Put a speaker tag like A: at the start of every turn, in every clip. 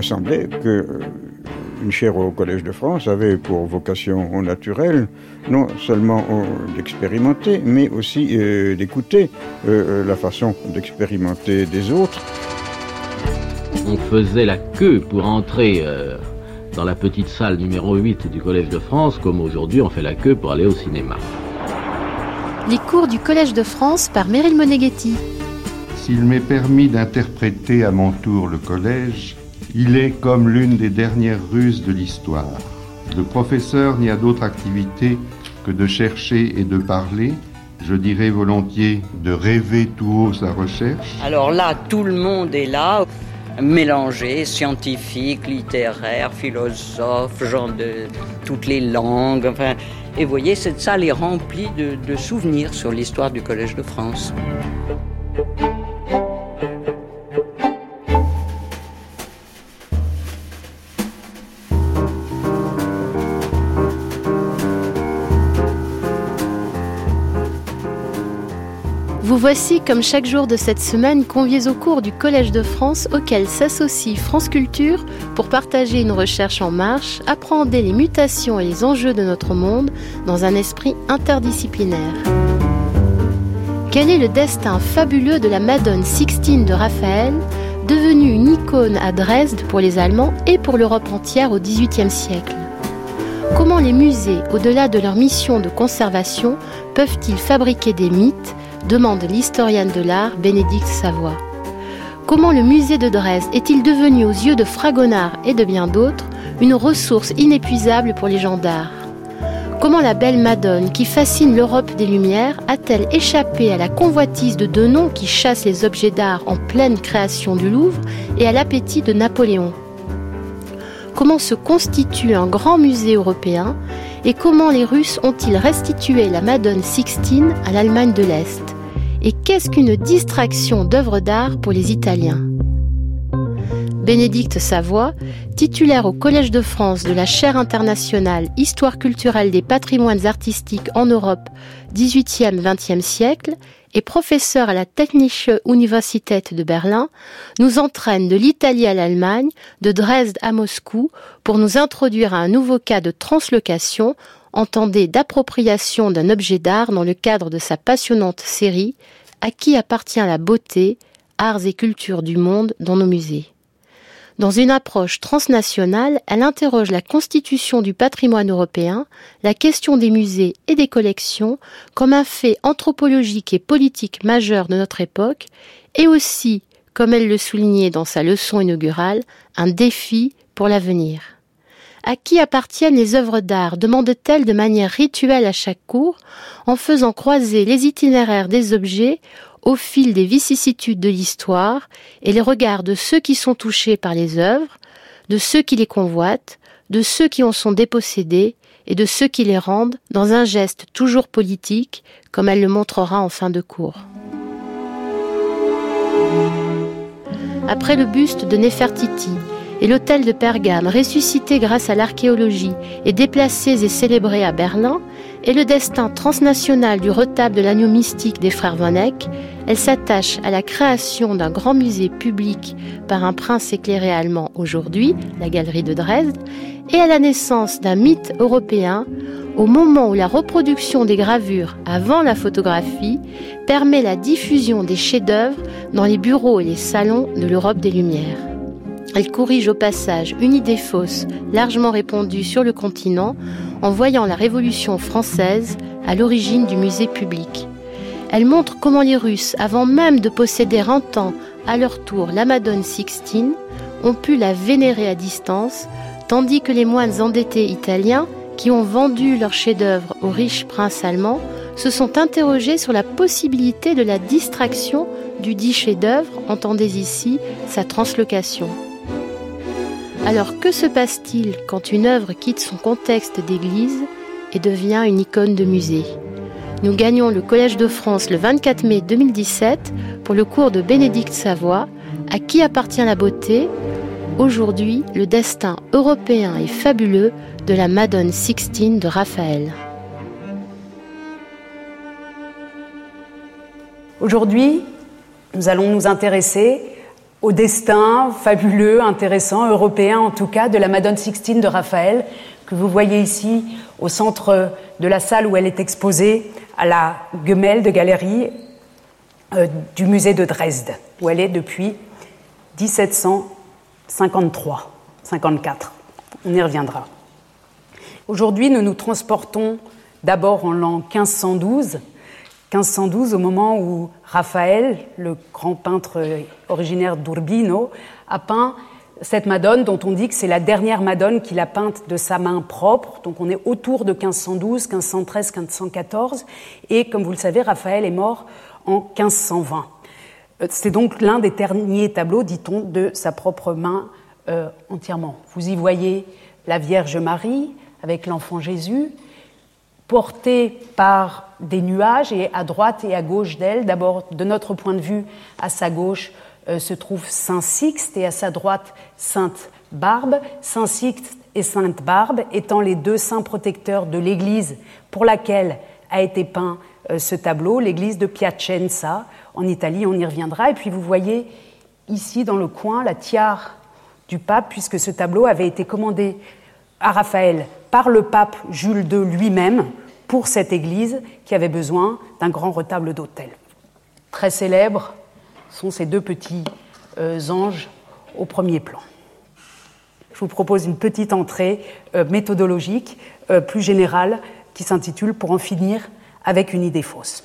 A: me semblait que une chaire au Collège de France avait pour vocation naturelle non seulement d'expérimenter, mais aussi d'écouter la façon d'expérimenter des autres.
B: On faisait la queue pour entrer dans la petite salle numéro 8 du Collège de France, comme aujourd'hui on fait la queue pour aller au cinéma.
C: Les cours du Collège de France par Meryl Moneghetti.
D: S'il m'est permis d'interpréter à mon tour le collège, il est comme l'une des dernières ruses de l'histoire. Le professeur n'y a d'autre activité que de chercher et de parler, je dirais volontiers de rêver tout haut sa recherche.
E: Alors là, tout le monde est là mélangés, scientifiques, littéraires, philosophes, gens de toutes les langues. Enfin, et vous voyez, cette salle est remplie de souvenirs sur l'histoire du Collège de France.
C: Voici, comme chaque jour de cette semaine, conviés au cours du Collège de France auquel s'associe France Culture pour partager une recherche en marche, appréhender les mutations et les enjeux de notre monde dans un esprit interdisciplinaire. Quel est le destin fabuleux de la Madone Sixtine de Raphaël, devenue une icône à Dresde pour les Allemands et pour l'Europe entière au XVIIIe siècle? Comment les musées, au-delà de leur mission de conservation, peuvent-ils fabriquer des mythes demande l'historienne de l'art Bénédicte Savoie. Comment le musée de Dresde est-il devenu aux yeux de Fragonard et de bien d'autres une ressource inépuisable pour les gens d'art? Comment la belle Madone, qui fascine l'Europe des Lumières, a-t-elle échappé à la convoitise de Denon qui chasse les objets d'art en pleine création du Louvre et à l'appétit de Napoléon? Comment se constitue un grand musée européen et comment les Russes ont-ils restitué la Madone Sixtine à l'Allemagne de l'Est? Et qu'est-ce qu'une distraction d'œuvres d'art pour les Italiens Bénédicte Savoie, titulaire au Collège de France de la chaire internationale Histoire culturelle des patrimoines artistiques en Europe 18e-20e siècle et professeur à la Technische Universität de Berlin, nous entraîne de l'Italie à l'Allemagne, de Dresde à Moscou, pour nous introduire à un nouveau cas de translocation, entendez d'appropriation d'un objet d'art dans le cadre de sa passionnante série À qui appartient la beauté, arts et cultures du monde dans nos musées. Dans une approche transnationale, elle interroge la constitution du patrimoine européen, la question des musées et des collections comme un fait anthropologique et politique majeur de notre époque, et aussi, comme elle le soulignait dans sa leçon inaugurale, un défi pour l'avenir. À qui appartiennent les œuvres d'art demande-t-elle de manière rituelle à chaque cours, en faisant croiser les itinéraires des objets au fil des vicissitudes de l'histoire et les regards de ceux qui sont touchés par les œuvres, de ceux qui les convoitent, de ceux qui en sont dépossédés et de ceux qui les rendent dans un geste toujours politique, comme elle le montrera en fin de cours. Après le buste de Nefertiti et l'hôtel de Pergame ressuscité grâce à l'archéologie et déplacés et célébrés à Berlin, et le destin transnational du retable de l'agneau mystique des frères Eyck, elle s'attache à la création d'un grand musée public par un prince éclairé allemand aujourd'hui, la galerie de Dresde, et à la naissance d'un mythe européen au moment où la reproduction des gravures avant la photographie permet la diffusion des chefs-d'œuvre dans les bureaux et les salons de l'Europe des Lumières. Elle corrige au passage une idée fausse largement répandue sur le continent en voyant la Révolution française à l'origine du musée public. Elle montre comment les Russes, avant même de posséder un temps à leur tour la Madone Sixtine, ont pu la vénérer à distance, tandis que les moines endettés italiens, qui ont vendu leur chef-d'œuvre aux riches princes allemands, se sont interrogés sur la possibilité de la distraction du dit chef-d'œuvre, entendez ici sa translocation. Alors que se passe-t-il quand une œuvre quitte son contexte d'église et devient une icône de musée? Nous gagnons le Collège de France le 24 mai 2017 pour le cours de Bénédicte Savoie À qui appartient la beauté Aujourd'hui, le destin européen et fabuleux de la Madone Sixtine de Raphaël.
F: Aujourd'hui, nous allons nous intéresser au destin fabuleux, intéressant, européen en tout cas, de la Madone Sixtine de Raphaël, que vous voyez ici au centre de la salle où elle est exposée, à la Gemelle de Galerie euh, du musée de Dresde, où elle est depuis 1753, 54. On y reviendra. Aujourd'hui, nous nous transportons d'abord en l'an 1512, 1512 au moment où Raphaël, le grand peintre originaire d'Urbino, a peint cette Madone dont on dit que c'est la dernière Madone qu'il a peinte de sa main propre. Donc on est autour de 1512, 1513, 1514. Et comme vous le savez, Raphaël est mort en 1520. Euh, c'est donc l'un des derniers tableaux, dit-on, de sa propre main euh, entièrement. Vous y voyez la Vierge Marie avec l'enfant Jésus, portée par des nuages et à droite et à gauche d'elle, d'abord de notre point de vue, à sa gauche, euh, se trouve Saint Sixte et à sa droite Sainte Barbe. Saint Sixte et Sainte Barbe étant les deux saints protecteurs de l'église pour laquelle a été peint euh, ce tableau, l'église de Piacenza en Italie, on y reviendra. Et puis vous voyez ici dans le coin la tiare du pape, puisque ce tableau avait été commandé à Raphaël par le pape Jules II lui-même pour cette église qui avait besoin d'un grand retable d'autel. Très célèbre, sont ces deux petits euh, anges au premier plan. Je vous propose une petite entrée euh, méthodologique euh, plus générale qui s'intitule Pour en finir avec une idée fausse.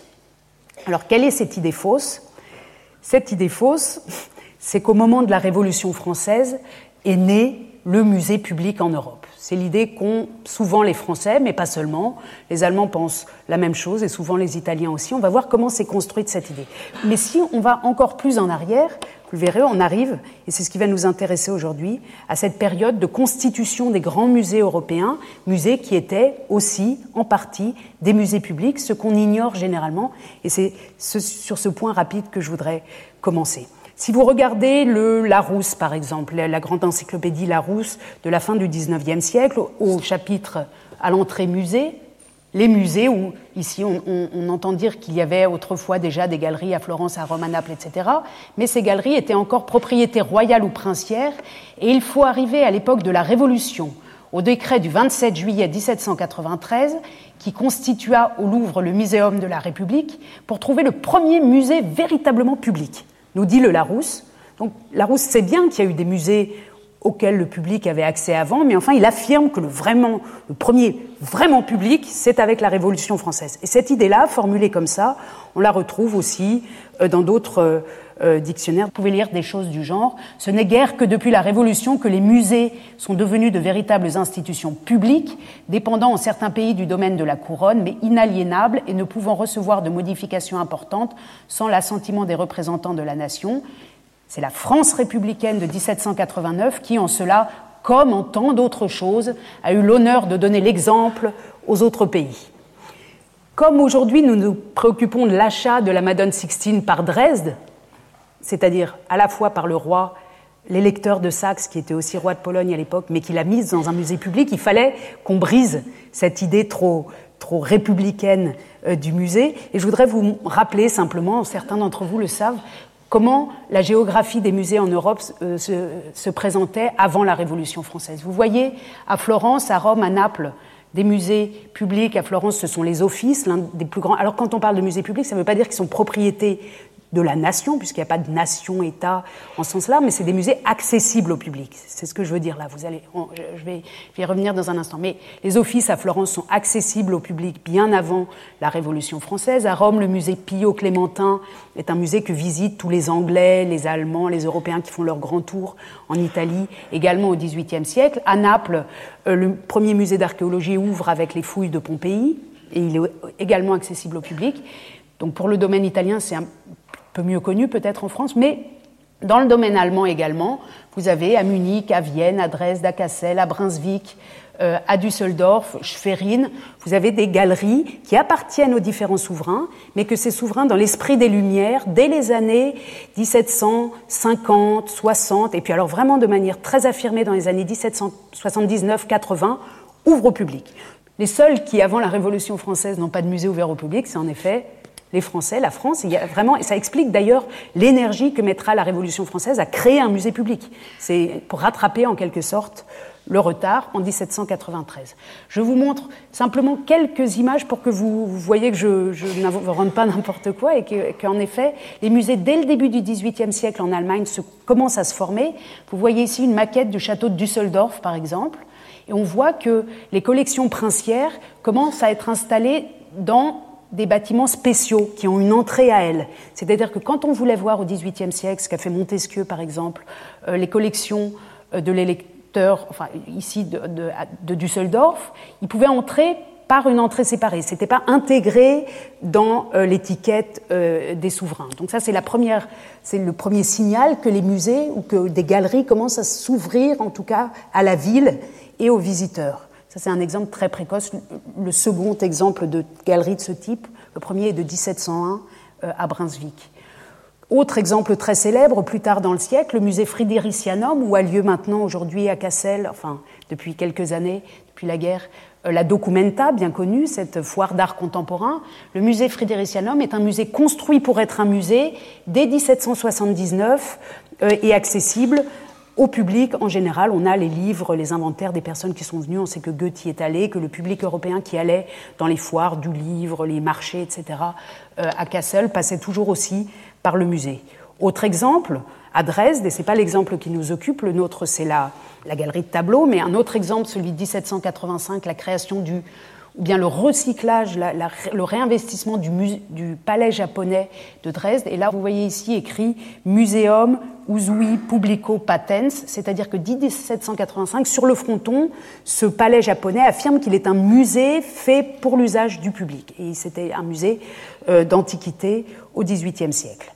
F: Alors, quelle est cette idée fausse? Cette idée fausse, c'est qu'au moment de la Révolution française est né le musée public en Europe. C'est l'idée qu'ont souvent les Français, mais pas seulement. Les Allemands pensent la même chose et souvent les Italiens aussi. On va voir comment s'est construite cette idée. Mais si on va encore plus en arrière, vous le verrez, on arrive, et c'est ce qui va nous intéresser aujourd'hui, à cette période de constitution des grands musées européens, musées qui étaient aussi en partie des musées publics, ce qu'on ignore généralement. Et c'est sur ce point rapide que je voudrais commencer. Si vous regardez le Larousse, par exemple, la grande encyclopédie Larousse de la fin du XIXe siècle, au chapitre à l'entrée musée, les musées où ici on, entend dire qu'il y avait autrefois déjà des galeries à Florence, à Rome, à Naples, etc. Mais ces galeries étaient encore propriété royale ou princière, et il faut arriver à l'époque de la Révolution, au décret du 27 juillet 1793, qui constitua au Louvre le Muséum de la République, pour trouver le premier musée véritablement public nous dit le Larousse. Donc Larousse sait bien qu'il y a eu des musées auxquels le public avait accès avant, mais enfin il affirme que le, vraiment, le premier vraiment public, c'est avec la Révolution française. Et cette idée-là, formulée comme ça, on la retrouve aussi euh, dans d'autres euh, dictionnaires. Vous pouvez lire des choses du genre. Ce n'est guère que depuis la Révolution que les musées sont devenus de véritables institutions publiques, dépendant en certains pays du domaine de la couronne, mais inaliénables et ne pouvant recevoir de modifications importantes sans l'assentiment des représentants de la nation. C'est la France républicaine de 1789 qui, en cela, comme en tant d'autres choses, a eu l'honneur de donner l'exemple aux autres pays. Comme aujourd'hui nous nous préoccupons de l'achat de la Madone Sixtine par Dresde, c'est-à-dire à la fois par le roi, l'électeur de Saxe, qui était aussi roi de Pologne à l'époque, mais qui l'a mise dans un musée public, il fallait qu'on brise cette idée trop, trop républicaine euh, du musée. Et je voudrais vous rappeler simplement, certains d'entre vous le savent, comment la géographie des musées en Europe euh, se, présentait avant la Révolution française. Vous voyez, à Florence, à Rome, à Naples, des musées publics. À Florence, ce sont les offices, l'un des plus grands. Alors, quand on parle de musées publics, ça ne veut pas dire qu'ils sont propriété de la nation, puisqu'il n'y a pas de nation-État en ce sens-là, mais c'est des musées accessibles au public. C'est ce que je veux dire là. Vous allez, je, vais, y revenir dans un instant. Mais les offices à Florence sont accessibles au public bien avant la Révolution française. À Rome, le musée Pio Clémentin est un musée que visitent tous les Anglais, les Allemands, les Européens qui font leur grand tour en Italie, également au XVIIIe siècle. À Naples, euh, le premier musée d'archéologie ouvre avec les fouilles de Pompéi et il est également accessible au public. Donc pour le domaine italien, c'est un peu mieux connu peut-être en France, mais dans le domaine allemand également, vous avez à Munich, à Vienne, à Dresde, à Kassel, à Brunswick, euh, à Düsseldorf, Schwerin, vous avez des galeries qui appartiennent aux différents souverains, mais que ces souverains, dans l'esprit des Lumières, dès les années 1750, 60, et puis alors vraiment de manière très affirmée dans les années 1779-80, ouvrent au public. Les seuls qui, avant la Révolution française, n'ont pas de musée ouvert au public, c'est en effet les Français, la France. Vraiment, et ça explique d'ailleurs l'énergie que mettra la Révolution française à créer un musée public. C'est pour rattraper en quelque sorte le retard en 1793. Je vous montre simplement quelques images pour que vous, voyez que je, je n'invente pas n'importe quoi et qu'en effet, les musées, dès le début du XVIIIe siècle en Allemagne, commencent à se former. Vous voyez ici une maquette du château de Düsseldorf, par exemple, et on voit que les collections princières commencent à être installées dans des bâtiments spéciaux qui ont une entrée à elles. C'est-à-dire que quand on voulait voir au XVIIIe siècle, ce qu'a fait Montesquieu par exemple, euh, les collections euh, de l'électeur enfin ici de, Düsseldorf, il pouvait entrer par une entrée séparée. Ce n'était pas intégré dans euh, l'étiquette des souverains. Donc ça, c'est c'est le premier signal que les musées ou que des galeries commencent à s'ouvrir, en tout cas, à la ville et aux visiteurs. Ça, c'est un exemple très précoce. Le second exemple de galerie de ce type, le premier est de 1701 euh, à Brunswick. Autre exemple très célèbre, plus tard dans le siècle, le musée Fridericianum, où a lieu maintenant aujourd'hui à Cassel, enfin depuis quelques années, depuis la guerre, euh, la Documenta, bien connue, cette foire d'art contemporain. Le musée Fridericianum est un musée construit pour être un musée dès 1779 euh, et accessible au public, en général, on a les livres, les inventaires des personnes qui sont venues. On sait que Goethe y est allé, que le public européen qui allait dans les foires du livre, les marchés, etc., euh, à Kassel, passait toujours aussi par le musée. Autre exemple, à Dresde, et ce n'est pas l'exemple qui nous occupe, le nôtre c'est la, la galerie de tableaux, mais un autre exemple, celui de 1785, la création du, ou bien le recyclage, le réinvestissement du, du, palais japonais de Dresde. Et là, vous voyez ici écrit Museum Usui Publico Patens, c'est-à-dire que dès 1785, sur le fronton, ce palais japonais affirme qu'il est un musée fait pour l'usage du public. Et c'était un musée euh, d'antiquité au XVIIIe siècle.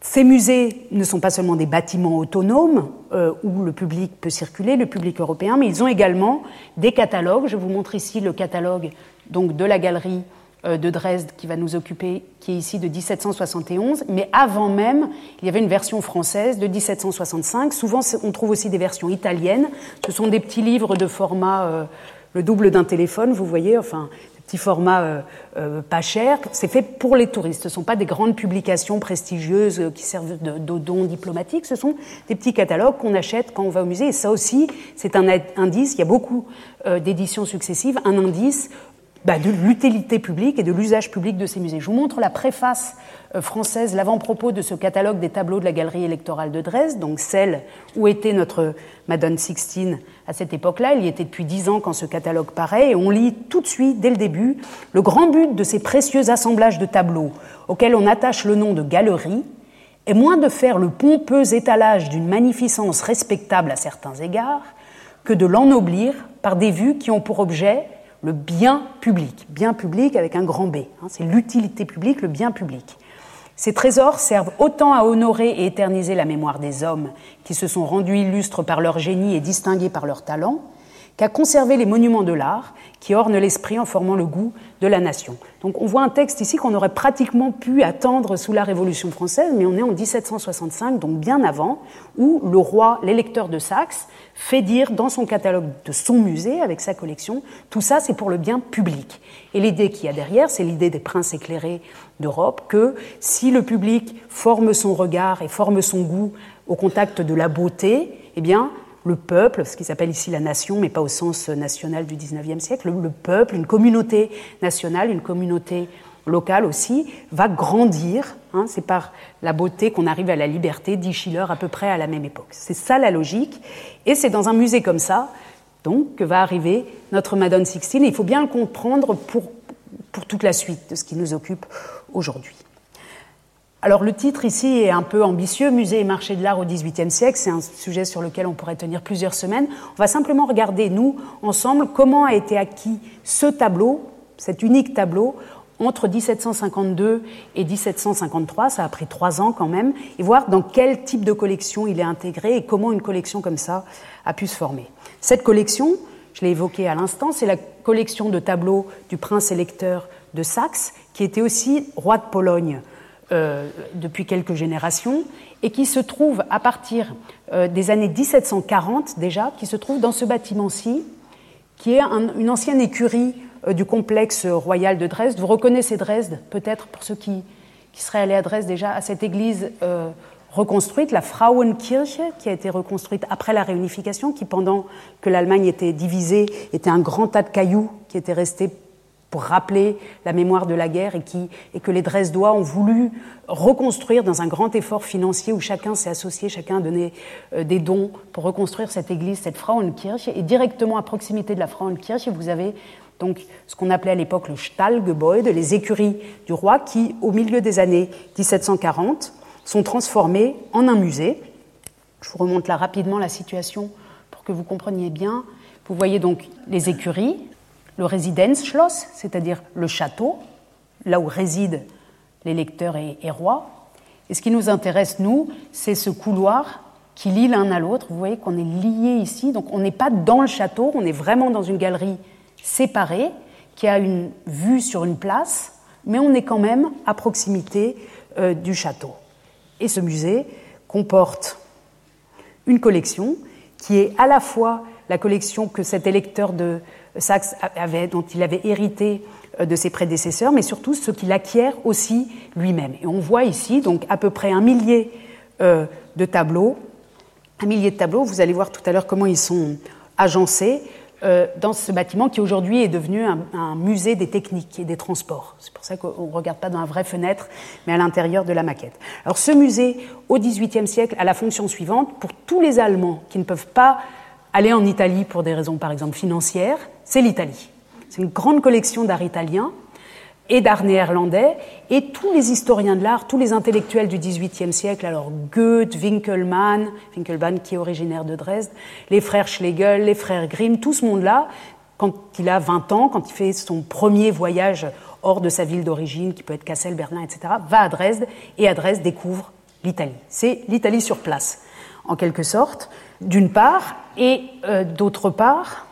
F: Ces musées ne sont pas seulement des bâtiments autonomes euh, où le public peut circuler, le public européen, mais ils ont également des catalogues. Je vous montre ici le catalogue donc, de la galerie de Dresde qui va nous occuper, qui est ici de 1771. Mais avant même, il y avait une version française de 1765. Souvent, on trouve aussi des versions italiennes. Ce sont des petits livres de format euh, le double d'un téléphone, vous voyez, enfin petit format euh, euh, pas cher. C'est fait pour les touristes. Ce ne sont pas des grandes publications prestigieuses euh, qui servent de, de dons diplomatiques. Ce sont des petits catalogues qu'on achète quand on va au musée. Et ça aussi, c'est un indice. Il y a beaucoup d'éditions successives. Un indice bah, de l'utilité publique et de l'usage public de ces musées. Je vous montre la préface euh, française, l'avant-propos de ce catalogue des tableaux de la galerie électorale de Dresde, donc celle où était notre Madone Sixtine à cette époque-là. Il y était depuis dix ans quand ce catalogue paraît, et on lit tout de suite, dès le début, le grand but de ces précieux assemblages de tableaux auxquels on attache le nom de galerie est moins de faire le pompeux étalage d'une magnificence respectable à certains égards que de l'ennoblir par des vues qui ont pour objet le bien public, bien public avec un grand B. Hein, c'est l'utilité publique, le bien public. Ces trésors servent autant à honorer et éterniser la mémoire des hommes qui se sont rendus illustres par leur génie et distingués par leur talent, qu'à conserver les monuments de l'art qui ornent l'esprit en formant le goût de la nation. Donc on voit un texte ici qu'on aurait pratiquement pu attendre sous la Révolution française, mais on est en 1765, donc bien avant, où le roi, l'électeur de Saxe, fait dire dans son catalogue de son musée, avec sa collection, tout ça c'est pour le bien public. Et l'idée qu'il y a derrière, c'est l'idée des princes éclairés d'Europe, que si le public forme son regard et forme son goût au contact de la beauté, eh bien, le peuple, ce qui s'appelle ici la nation, mais pas au sens national du XIXe siècle, le, peuple, une communauté nationale, une communauté locale aussi, va grandir. Hein, c'est par la beauté qu'on arrive à la liberté, dit Schiller à peu près à la même époque. C'est ça la logique. Et c'est dans un musée comme ça, donc, que va arriver notre Madone Sixtine. Et il faut bien le comprendre pour, pour toute la suite de ce qui nous occupe aujourd'hui. Alors le titre ici est un peu ambitieux, Musée et marché de l'art au XVIIIe siècle, c'est un sujet sur lequel on pourrait tenir plusieurs semaines. On va simplement regarder, nous, ensemble, comment a été acquis ce tableau, cet unique tableau, entre 1752 et 1753, ça a pris trois ans quand même, et voir dans quel type de collection il est intégré et comment une collection comme ça a pu se former. Cette collection, je l'ai évoquée à l'instant, c'est la collection de tableaux du prince électeur de Saxe, qui était aussi roi de Pologne euh, depuis quelques générations et qui se trouve à partir euh, des années 1740 déjà, qui se trouve dans ce bâtiment-ci, qui est une ancienne écurie du complexe royal de Dresde. Vous reconnaissez Dresde, peut-être pour ceux qui, qui, seraient allés à Dresde déjà, à cette église reconstruite, la Frauenkirche, qui a été reconstruite après la réunification, qui pendant que l'Allemagne était divisée était un grand tas de cailloux qui étaient restés pour rappeler la mémoire de la guerre et, qui, et que les Dresdois ont voulu reconstruire dans un grand effort financier où chacun s'est associé, chacun a donné euh, des dons pour reconstruire cette église, cette Frauenkirche. Et directement à proximité de la Frauenkirche, vous avez donc ce qu'on appelait à l'époque le Stallgebäude, les écuries du roi, qui, au milieu des années 1740, sont transformées en un musée. Je vous remonte là rapidement la situation pour que vous compreniez bien. Vous voyez donc les écuries, le Residenzschloss, c'est-à-dire le château, là où résident les lecteurs et, rois. Et ce qui nous intéresse, nous, c'est ce couloir qui lie l'un à l'autre. Vous voyez qu'on est lié ici, donc on n'est pas dans le château, on est vraiment dans une galerie séparée qui a une vue sur une place, mais on est quand même à proximité euh, du château. Et ce musée comporte une collection qui est à la fois la collection que cet électeur de, Saxe avait, dont il avait hérité euh, de ses prédécesseurs, mais surtout ce qu'il acquiert aussi lui-même. Et on voit ici donc à peu près un millier euh, de tableaux, un millier de tableaux. Vous allez voir tout à l'heure comment ils sont agencés euh, dans ce bâtiment qui aujourd'hui est devenu un, musée des techniques et des transports. C'est pour ça qu'on ne regarde pas dans la vraie fenêtre, mais à l'intérieur de la maquette. Alors ce musée, au XVIIIe siècle, a la fonction suivante pour tous les Allemands qui ne peuvent pas aller en Italie pour des raisons, par exemple, financières, c'est l'Italie. C'est une grande collection d'art italien et d'art néerlandais, et tous les historiens de l'art, tous les intellectuels du XVIIIe siècle, alors Goethe, Winkelmann, Winkelmann qui est originaire de Dresde, les frères Schlegel, les frères Grimm, tout ce monde-là, quand il a 20 ans, quand il fait son premier voyage hors de sa ville d'origine, qui peut être Cassel, Berlin, etc., va à Dresde, et à Dresde découvre l'Italie. C'est l'Italie sur place, en quelque sorte d'une part, et euh, d'autre part,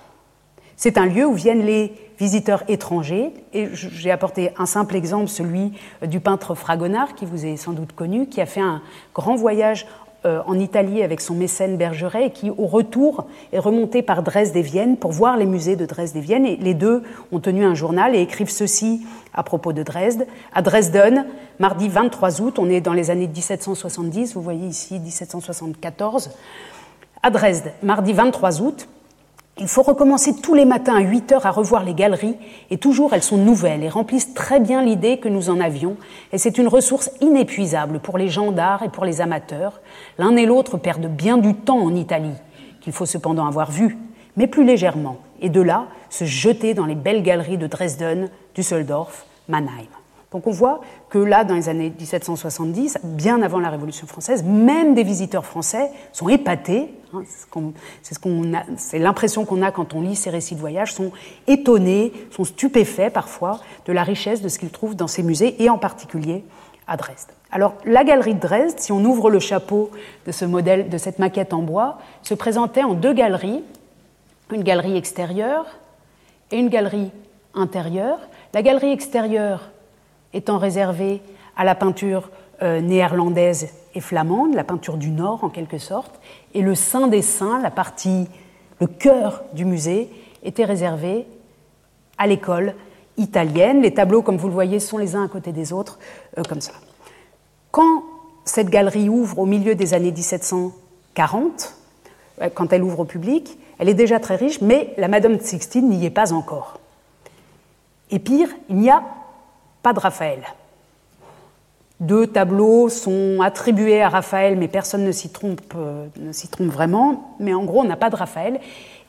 F: c'est un lieu où viennent les visiteurs étrangers. Et j'ai apporté un simple exemple, celui euh, du peintre Fragonard, qui vous est sans doute connu, qui a fait un grand voyage euh, en Italie avec son mécène Bergeret et qui, au retour, est remonté par Dresde et Vienne pour voir les musées de Dresde et Vienne. Et les deux ont tenu un journal et écrivent ceci à propos de Dresde. À Dresden, mardi 23 août, on est dans les années 1770, vous voyez ici 1774 à Dresde, mardi 23 août. Il faut recommencer tous les matins à 8 heures à revoir les galeries, et toujours elles sont nouvelles et remplissent très bien l'idée que nous en avions, et c'est une ressource inépuisable pour les gens d'art et pour les amateurs. L'un et l'autre perdent bien du temps en Italie, qu'il faut cependant avoir vu, mais plus légèrement, et de là se jeter dans les belles galeries de Dresden, Düsseldorf, Mannheim. Donc on voit que là, dans les années 1770, bien avant la Révolution française, même des visiteurs français sont épatés. Hein, c'est l'impression qu'on a quand on lit ces récits de voyage, sont étonnés, sont stupéfaits parfois de la richesse de ce qu'ils trouvent dans ces musées et en particulier à Dresde. Alors la galerie de Dresde, si on ouvre le chapeau de ce modèle, de cette maquette en bois, se présentait en deux galeries, une galerie extérieure et une galerie intérieure. La galerie extérieure étant réservé à la peinture euh, néerlandaise et flamande, la peinture du Nord en quelque sorte, et le sein des saints, la partie, le cœur du musée, était réservé à l'école italienne. Les tableaux, comme vous le voyez, sont les uns à côté des autres, euh, comme ça. Quand cette galerie ouvre au milieu des années 1740, euh, quand elle ouvre au public, elle est déjà très riche, mais la Madame de Sixtine n'y est pas encore. Et pire, il n'y a pas de Raphaël. Deux tableaux sont attribués à Raphaël, mais personne ne s'y trompe, euh, ne s'y trompe vraiment. Mais en gros, on n'a pas de Raphaël.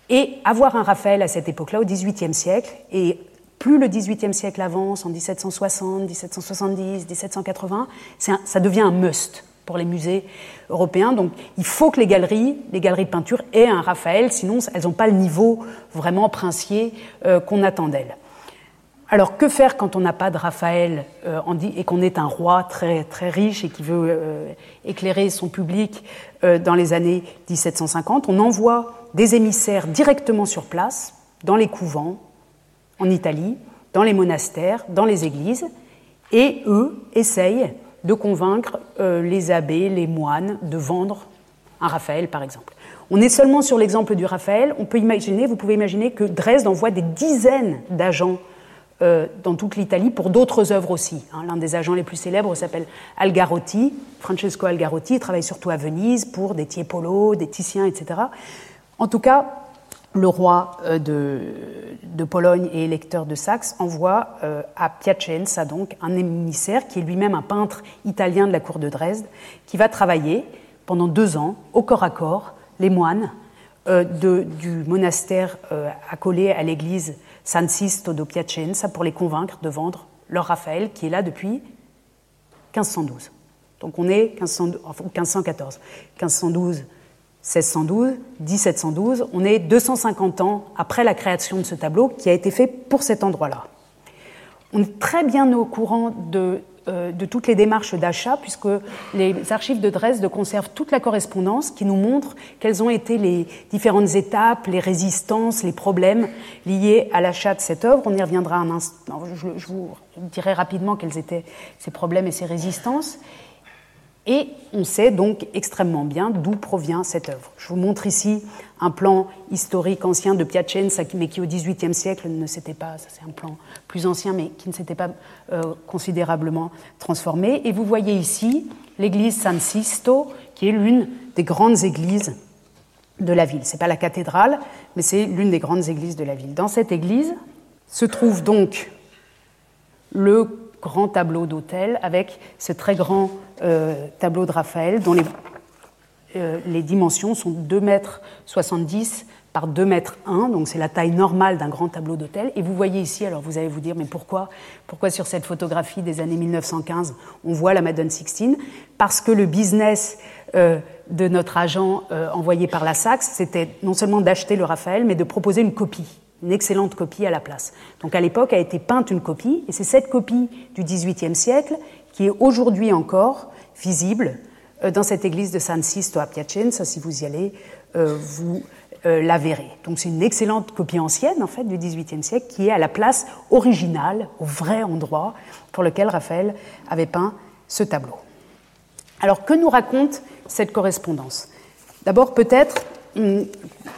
F: Et avoir un Raphaël à cette époque-là, au XVIIIe siècle, et plus le XVIIIe siècle avance, en 1760, 1770, 1780, ça devient un must pour les musées européens. Donc il faut que les galeries, les galeries de peinture aient un Raphaël, sinon elles n'ont pas le niveau vraiment princier euh, qu'on attend d'elles. Alors que faire quand on n'a pas de Raphaël euh, et qu'on est un roi très, très riche et qui veut euh, éclairer son public euh, dans les années 1750 On envoie des émissaires directement sur place, dans les couvents, en Italie, dans les monastères, dans les églises, et eux essayent de convaincre les abbés, les moines de vendre un Raphaël, par exemple. On est seulement sur l'exemple du Raphaël. On peut imaginer, vous pouvez imaginer que Dresde envoie des dizaines d'agents dans toute l'Italie pour d'autres œuvres aussi. Hein. L'un des agents les plus célèbres s'appelle Algarotti, Francesco Algarotti, il travaille surtout à Venise pour des Tiepolo, des Titiens, etc. En tout cas, le roi euh, de, Pologne et électeur de Saxe envoie euh, à Piacenza donc un émissaire qui est lui-même un peintre italien de la cour de Dresde, qui va travailler pendant deux ans au corps à corps les moines euh, du monastère accolé à l'église San Sisto Piacenza pour les convaincre de vendre leur Raphaël qui est là depuis 1512. Donc on est 1514. 1512 1612, 1712, on est 250 ans après la création de ce tableau qui a été fait pour cet endroit-là. On est très bien au courant de, de toutes les démarches d'achat, puisque les archives de Dresde conservent toute la correspondance qui nous montre quelles ont été les différentes étapes, les résistances, les problèmes liés à l'achat de cette œuvre. On y reviendra un instant. Je, je vous dirai rapidement quels étaient ces problèmes et ces résistances. Et on sait donc extrêmement bien d'où provient cette œuvre. Je vous montre ici un plan historique ancien de Piacenza, mais qui au XVIIIe siècle ne s'était pas, ça c'est un plan plus ancien, mais qui ne s'était pas euh, considérablement transformé. Et vous voyez ici l'église San Sisto, qui est l'une des grandes églises de la ville. Ce n'est pas la cathédrale, mais c'est l'une des grandes églises de la ville. Dans cette église se trouve donc le grand tableau d'autel avec ce très grand euh, tableau de Raphaël dont les, euh, les dimensions sont 2 mètres 70 par 2 mètres 1, donc c'est la taille normale d'un grand tableau d'hôtel. Et vous voyez ici, alors vous allez vous dire, mais pourquoi, pourquoi sur cette photographie des années 1915, on voit la Madone Sixtine? Parce que le business euh, de notre agent envoyé par la Saxe, c'était non seulement d'acheter le Raphaël, mais de proposer une copie une excellente copie à la place. Donc à l'époque a été peinte une copie, et c'est cette copie du XVIIIe siècle qui est aujourd'hui encore visible euh, dans cette église de San Sisto à Piacenza. Si vous y allez, euh, vous euh, la verrez. Donc c'est une excellente copie ancienne en fait du XVIIIe siècle qui est à la place originale, au vrai endroit pour lequel Raphaël avait peint ce tableau. Alors que nous raconte cette correspondance? D'abord peut-être Hum,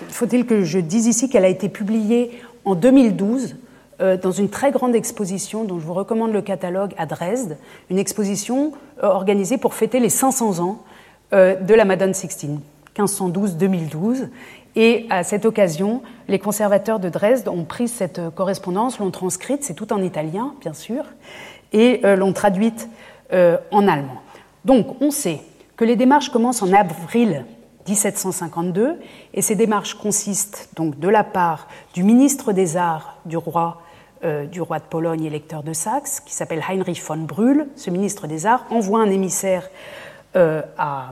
F: faut-il que je dise ici qu'elle a été publiée en 2012 euh, dans une très grande exposition dont je vous recommande le catalogue à Dresde, une exposition euh, organisée pour fêter les 500 ans euh, de la Madone Sixtine, 1512-2012. Et à cette occasion, les conservateurs de Dresde ont pris cette correspondance, l'ont transcrite, c'est tout en italien, bien sûr, et l'ont traduite en allemand. Donc, on sait que les démarches commencent en avril 1752, et ces démarches consistent donc de la part du ministre des Arts du roi, euh, du roi de Pologne électeur de Saxe, qui s'appelle Heinrich von Brühl. Ce ministre des Arts envoie un émissaire euh, à,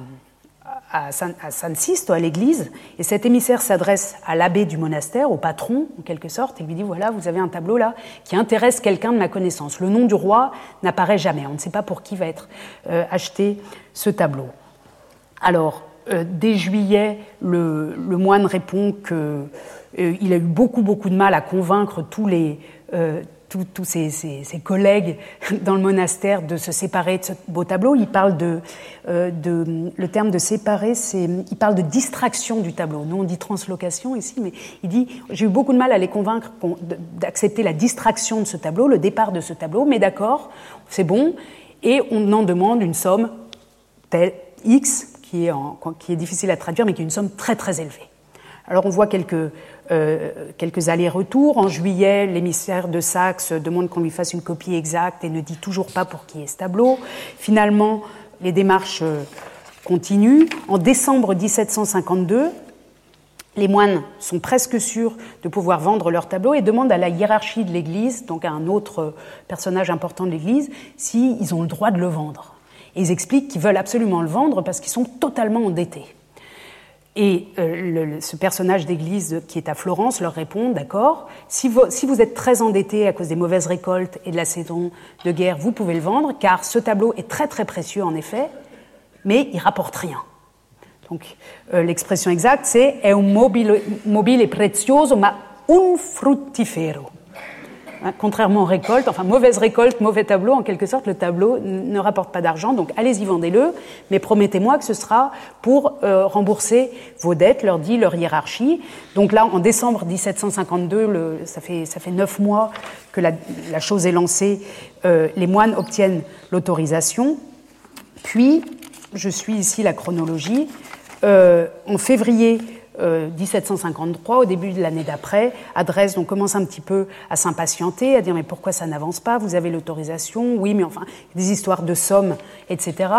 F: à, San, Sisto, à l'église, et cet émissaire s'adresse à l'abbé du monastère, au patron en quelque sorte, et lui dit voilà, vous avez un tableau là qui intéresse quelqu'un de ma connaissance. Le nom du roi n'apparaît jamais, on ne sait pas pour qui va être euh, acheté ce tableau. Alors, euh, dès juillet, le, moine répond qu'il euh, a eu beaucoup, beaucoup de mal à convaincre tous, les, euh, tous, ses, collègues dans le monastère de se séparer de ce beau tableau. Il parle de, de le terme de séparer, c'est, il parle de distraction du tableau. Nous, on dit translocation ici, mais il dit j'ai eu beaucoup de mal à les convaincre d'accepter la distraction de ce tableau, le départ de ce tableau, mais d'accord, c'est bon, et on en demande une somme telle X qui est, difficile à traduire, mais qui est une somme très très élevée. Alors on voit quelques, euh, quelques allers-retours. En juillet, l'émissaire de Saxe demande qu'on lui fasse une copie exacte et ne dit toujours pas pour qui est ce tableau. Finalement, les démarches euh, continuent. En décembre 1752, les moines sont presque sûrs de pouvoir vendre leur tableau et demandent à la hiérarchie de l'Église, donc à un autre personnage important de l'Église, s'ils ont le droit de le vendre. Et ils expliquent qu'ils veulent absolument le vendre parce qu'ils sont totalement endettés. Et euh, ce personnage d'église qui est à Florence leur répond, d'accord, si vous, si vous êtes très endetté à cause des mauvaises récoltes et de la saison de guerre, vous pouvez le vendre, car ce tableau est très très précieux en effet, mais il rapporte rien. Donc euh, l'expression exacte c'est è un mobile, mobile prezioso ma un fruttifero. Hein, contrairement aux récoltes, enfin mauvaise récolte, mauvais tableau, en quelque sorte, le tableau ne rapporte pas d'argent, donc allez-y, vendez-le, mais promettez-moi que ce sera pour euh, rembourser vos dettes, leur dit leur hiérarchie. Donc là, en décembre 1752, le, ça, fait, ça fait neuf mois que la, chose est lancée, euh, les moines obtiennent l'autorisation, puis, je suis ici la chronologie, euh, en février 1753, euh, au début de l'année d'après, à Dresde, on commence un petit peu à s'impatienter, à dire mais pourquoi ça n'avance pas? Vous avez l'autorisation? Oui, mais enfin, des histoires de sommes, etc.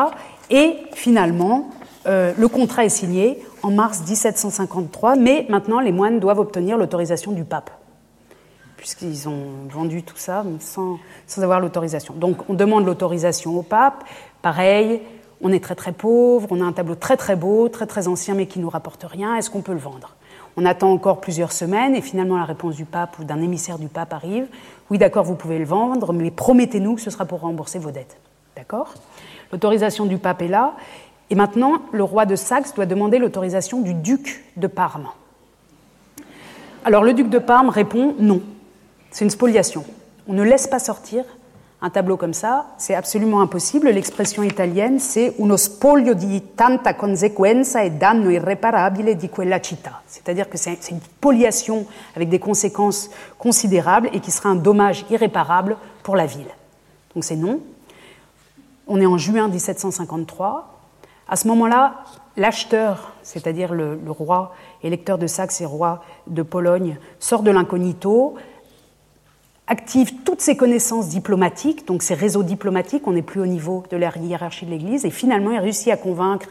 F: Et finalement, euh, le contrat est signé en mars 1753, mais maintenant les moines doivent obtenir l'autorisation du pape, puisqu'ils ont vendu tout ça sans, sans avoir l'autorisation. Donc on demande l'autorisation au pape, pareil, on est très très pauvre, on a un tableau très très beau, très très ancien mais qui nous rapporte rien, est-ce qu'on peut le vendre? On attend encore plusieurs semaines et finalement la réponse du pape ou d'un émissaire du pape arrive. Oui d'accord, vous pouvez le vendre, mais promettez-nous que ce sera pour rembourser vos dettes. D'accord? L'autorisation du pape est là et maintenant le roi de Saxe doit demander l'autorisation du duc de Parme. Alors le duc de Parme répond non, c'est une spoliation. On ne laisse pas sortir un tableau comme ça, c'est absolument impossible. L'expression italienne, c'est uno spoglio di tanta conseguenza e danno irreparabile di quella città. C'est-à-dire que c'est une spoliation avec des conséquences considérables et qui sera un dommage irréparable pour la ville. Donc c'est non. On est en juin 1753. À ce moment-là, l'acheteur, c'est-à-dire le, le, roi, électeur de Saxe et roi de Pologne, sort de l'incognito, active toutes ses connaissances diplomatiques, donc ses réseaux diplomatiques, on n'est plus au niveau de la hiérarchie de l'Église, et finalement il réussit à convaincre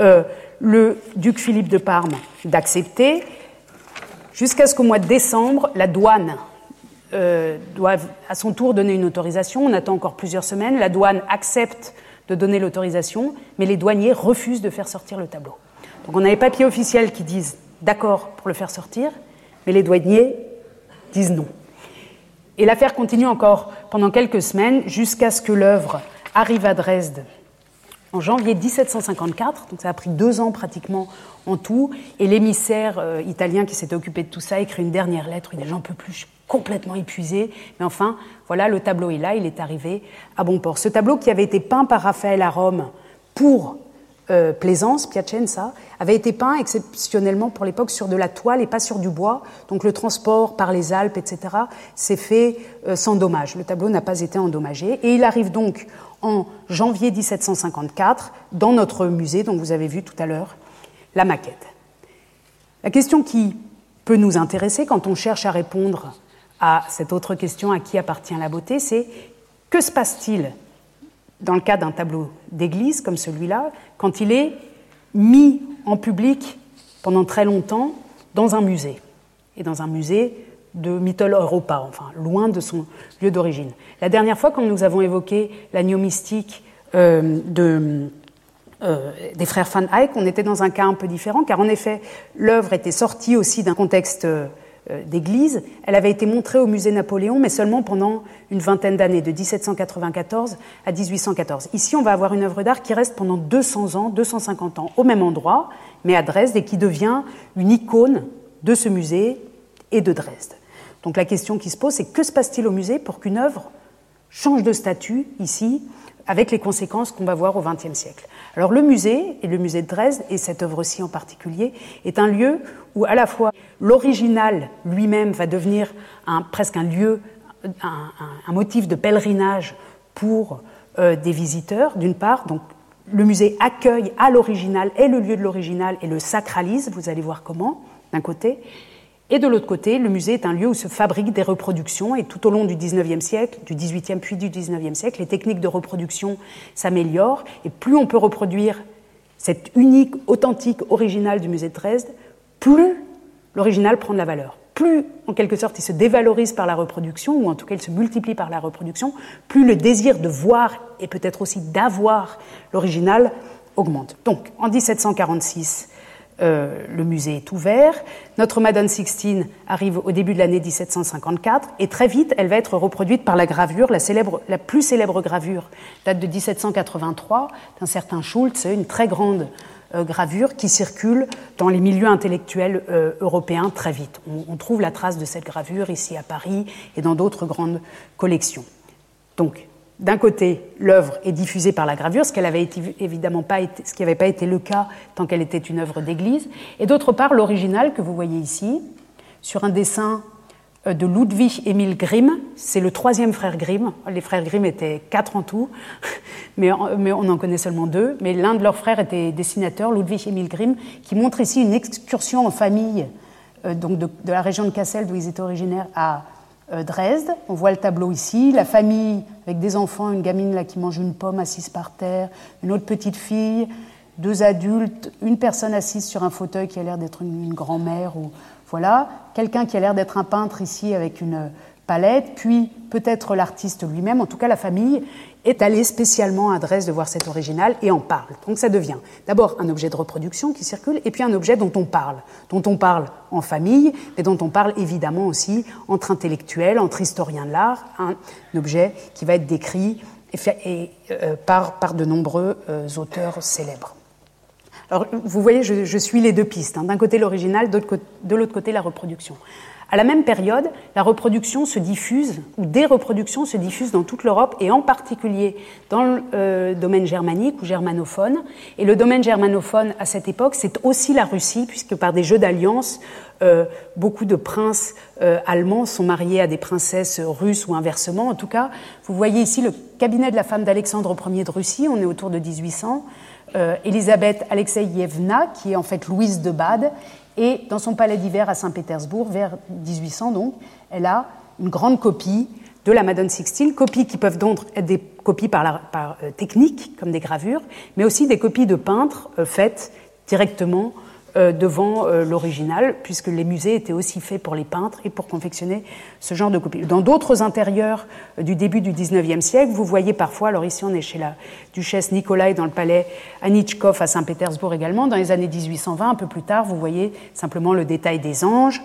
F: euh, le duc Philippe de Parme d'accepter, jusqu'à ce qu'au mois de décembre, la douane euh, doive à son tour donner une autorisation. On attend encore plusieurs semaines, la douane accepte de donner l'autorisation, mais les douaniers refusent de faire sortir le tableau. Donc on a les papiers officiels qui disent d'accord pour le faire sortir, mais les douaniers disent non. Et l'affaire continue encore pendant quelques semaines jusqu'à ce que l'œuvre arrive à Dresde en janvier 1754, donc ça a pris deux ans pratiquement en tout, et l'émissaire euh, italien qui s'était occupé de tout ça écrit une dernière lettre, il dit j'en peux plus, complètement épuisé, mais enfin, voilà, le tableau est là, il est arrivé à bon port. Ce tableau qui avait été peint par Raphaël à Rome pour euh, Plaisance, Piacenza, avait été peint exceptionnellement pour l'époque sur de la toile et pas sur du bois. Donc le transport par les Alpes, etc., s'est fait euh, sans dommage. Le tableau n'a pas été endommagé. Et il arrive donc en janvier 1754 dans notre musée, dont vous avez vu tout à l'heure la maquette. La question qui peut nous intéresser quand on cherche à répondre à cette autre question à qui appartient la beauté, c'est que se passe-t-il dans le cas d'un tableau d'église comme celui-là, quand il est mis en public pendant très longtemps dans un musée, et dans un musée de Mittel Europa, enfin loin de son lieu d'origine. La dernière fois, quand nous avons évoqué l'agneau mystique euh, euh, des frères Van Eyck, on était dans un cas un peu différent, car en effet, l'œuvre était sortie aussi d'un contexte euh, d'église. Elle avait été montrée au musée Napoléon, mais seulement pendant une vingtaine d'années, de 1794 à 1814. Ici, on va avoir une œuvre d'art qui reste pendant 200 ans, 250 ans, au même endroit, mais à Dresde, et qui devient une icône de ce musée et de Dresde. Donc la question qui se pose, c'est que se passe-t-il au musée pour qu'une œuvre change de statut ici, avec les conséquences qu'on va voir au XXe siècle alors le musée, et le musée de Dresde, et cette œuvre-ci en particulier, est un lieu où à la fois l'original lui-même va devenir presque un lieu, un, motif de pèlerinage pour euh, des visiteurs, d'une part. Donc le musée accueille à l'original, est le lieu de l'original et le sacralise, vous allez voir comment, d'un côté. Et de l'autre côté, le musée est un lieu où se fabriquent des reproductions et tout au long du 19e siècle, du 18e puis du 19e siècle, les techniques de reproduction s'améliorent et plus on peut reproduire cette unique, authentique, original du musée de Dresde, plus l'original prend de la valeur. Plus, en quelque sorte, il se dévalorise par la reproduction, ou en tout cas il se multiplie par la reproduction, plus le désir de voir et peut-être aussi d'avoir l'original augmente. Donc, en 1746, euh, le musée est ouvert. Notre Madone Sixtine arrive au début de l'année 1754 et très vite, elle va être reproduite par la gravure, la, célèbre, la plus célèbre gravure date de 1783 d'un certain Schultz, une très grande gravure qui circule dans les milieux intellectuels européens très vite. On, trouve la trace de cette gravure ici à Paris et dans d'autres grandes collections. Donc, d'un côté, l'œuvre est diffusée par la gravure, ce, évidemment pas été, qui n'avait pas été le cas tant qu'elle était une œuvre d'église, et d'autre part, l'original que vous voyez ici, sur un dessin euh, de Ludwig Emil Grimm. C'est le troisième frère Grimm. Les frères Grimm étaient quatre en tout, mais, on en connaît seulement deux. Mais l'un de leurs frères était dessinateur, Ludwig Emil Grimm, qui montre ici une excursion en famille euh, donc de, la région de Kassel, d'où ils étaient originaires, à Dresde. On voit le tableau ici, la famille avec des enfants, une gamine là qui mange une pomme assise par terre, une autre petite fille, deux adultes, une personne assise sur un fauteuil qui a l'air d'être une, une grand-mère ou voilà, quelqu'un qui a l'air d'être un peintre ici avec une palette, puis peut-être l'artiste lui-même, en tout cas la famille, est allée spécialement à Dresde voir cet original et en parle. Donc ça devient d'abord un objet de reproduction qui circule, et puis un objet dont on parle, dont on parle en famille, mais dont on parle évidemment aussi entre intellectuels, entre historiens de l'art, un, objet qui va être décrit euh, par, de nombreux euh, auteurs célèbres. Alors, vous voyez, je, suis les deux pistes. Hein. D'un côté l'original, de l'autre côté la reproduction. À la même période, la reproduction se diffuse, ou des reproductions se diffusent dans toute l'Europe, et en particulier dans le euh, domaine germanique ou germanophone. Et le domaine germanophone, à cette époque, c'est aussi la Russie, puisque par des jeux d'alliance, euh, beaucoup de princes euh, allemands sont mariés à des princesses russes ou inversement. En tout cas, vous voyez ici le cabinet de la femme d'Alexandre Ier de Russie, on est autour de 1800. Euh, Elisabeth Alexeyevna, qui est en fait Louise de Bade, et dans son palais d'hiver à Saint-Pétersbourg, vers 1800 donc, elle a une grande copie de la Madone Sixtine, copies qui peuvent donc être des copies par, euh, technique, comme des gravures, mais aussi des copies de peintres euh, faites directement devant l'original, puisque les musées étaient aussi faits pour les peintres et pour confectionner ce genre de copies. Dans d'autres intérieurs du début du XIXe siècle, vous voyez parfois, alors ici on est chez la duchesse Nikolai dans le palais Anichkov à Saint-Pétersbourg également, dans les années 1820, un peu plus tard, vous voyez simplement le détail des anges.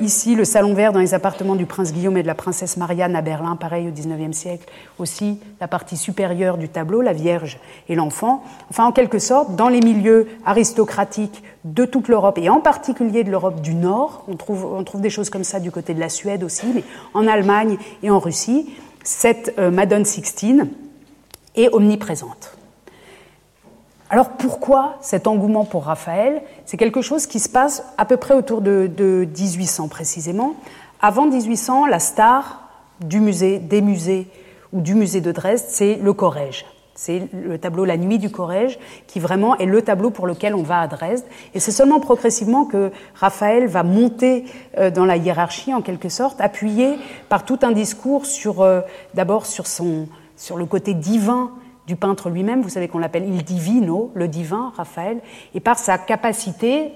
F: ici, le salon vert dans les appartements du prince Guillaume et de la princesse Marianne à Berlin, pareil au XIXe siècle, aussi la partie supérieure du tableau, la Vierge et l'enfant. Enfin, en quelque sorte, dans les milieux aristocratiques de toute l'Europe et en particulier de l'Europe du Nord. On trouve, on trouve, des choses comme ça du côté de la Suède aussi, mais en Allemagne et en Russie, cette euh, Madone Sixtine est omniprésente. Alors pourquoi cet engouement pour Raphaël? C'est quelque chose qui se passe à peu près autour de, de 1800 précisément. Avant 1800, la star du musée, des musées ou du musée de Dresde, c'est le Corrège. C'est le tableau La Nuit du Corrège, qui vraiment est le tableau pour lequel on va à Dresde. Et c'est seulement progressivement que Raphaël va monter euh, dans la hiérarchie, en quelque sorte, appuyé par tout un discours sur, euh, d'abord sur, son, sur le côté divin du peintre lui-même. Vous savez qu'on l'appelle il divino, le divin, Raphaël, et par sa capacité,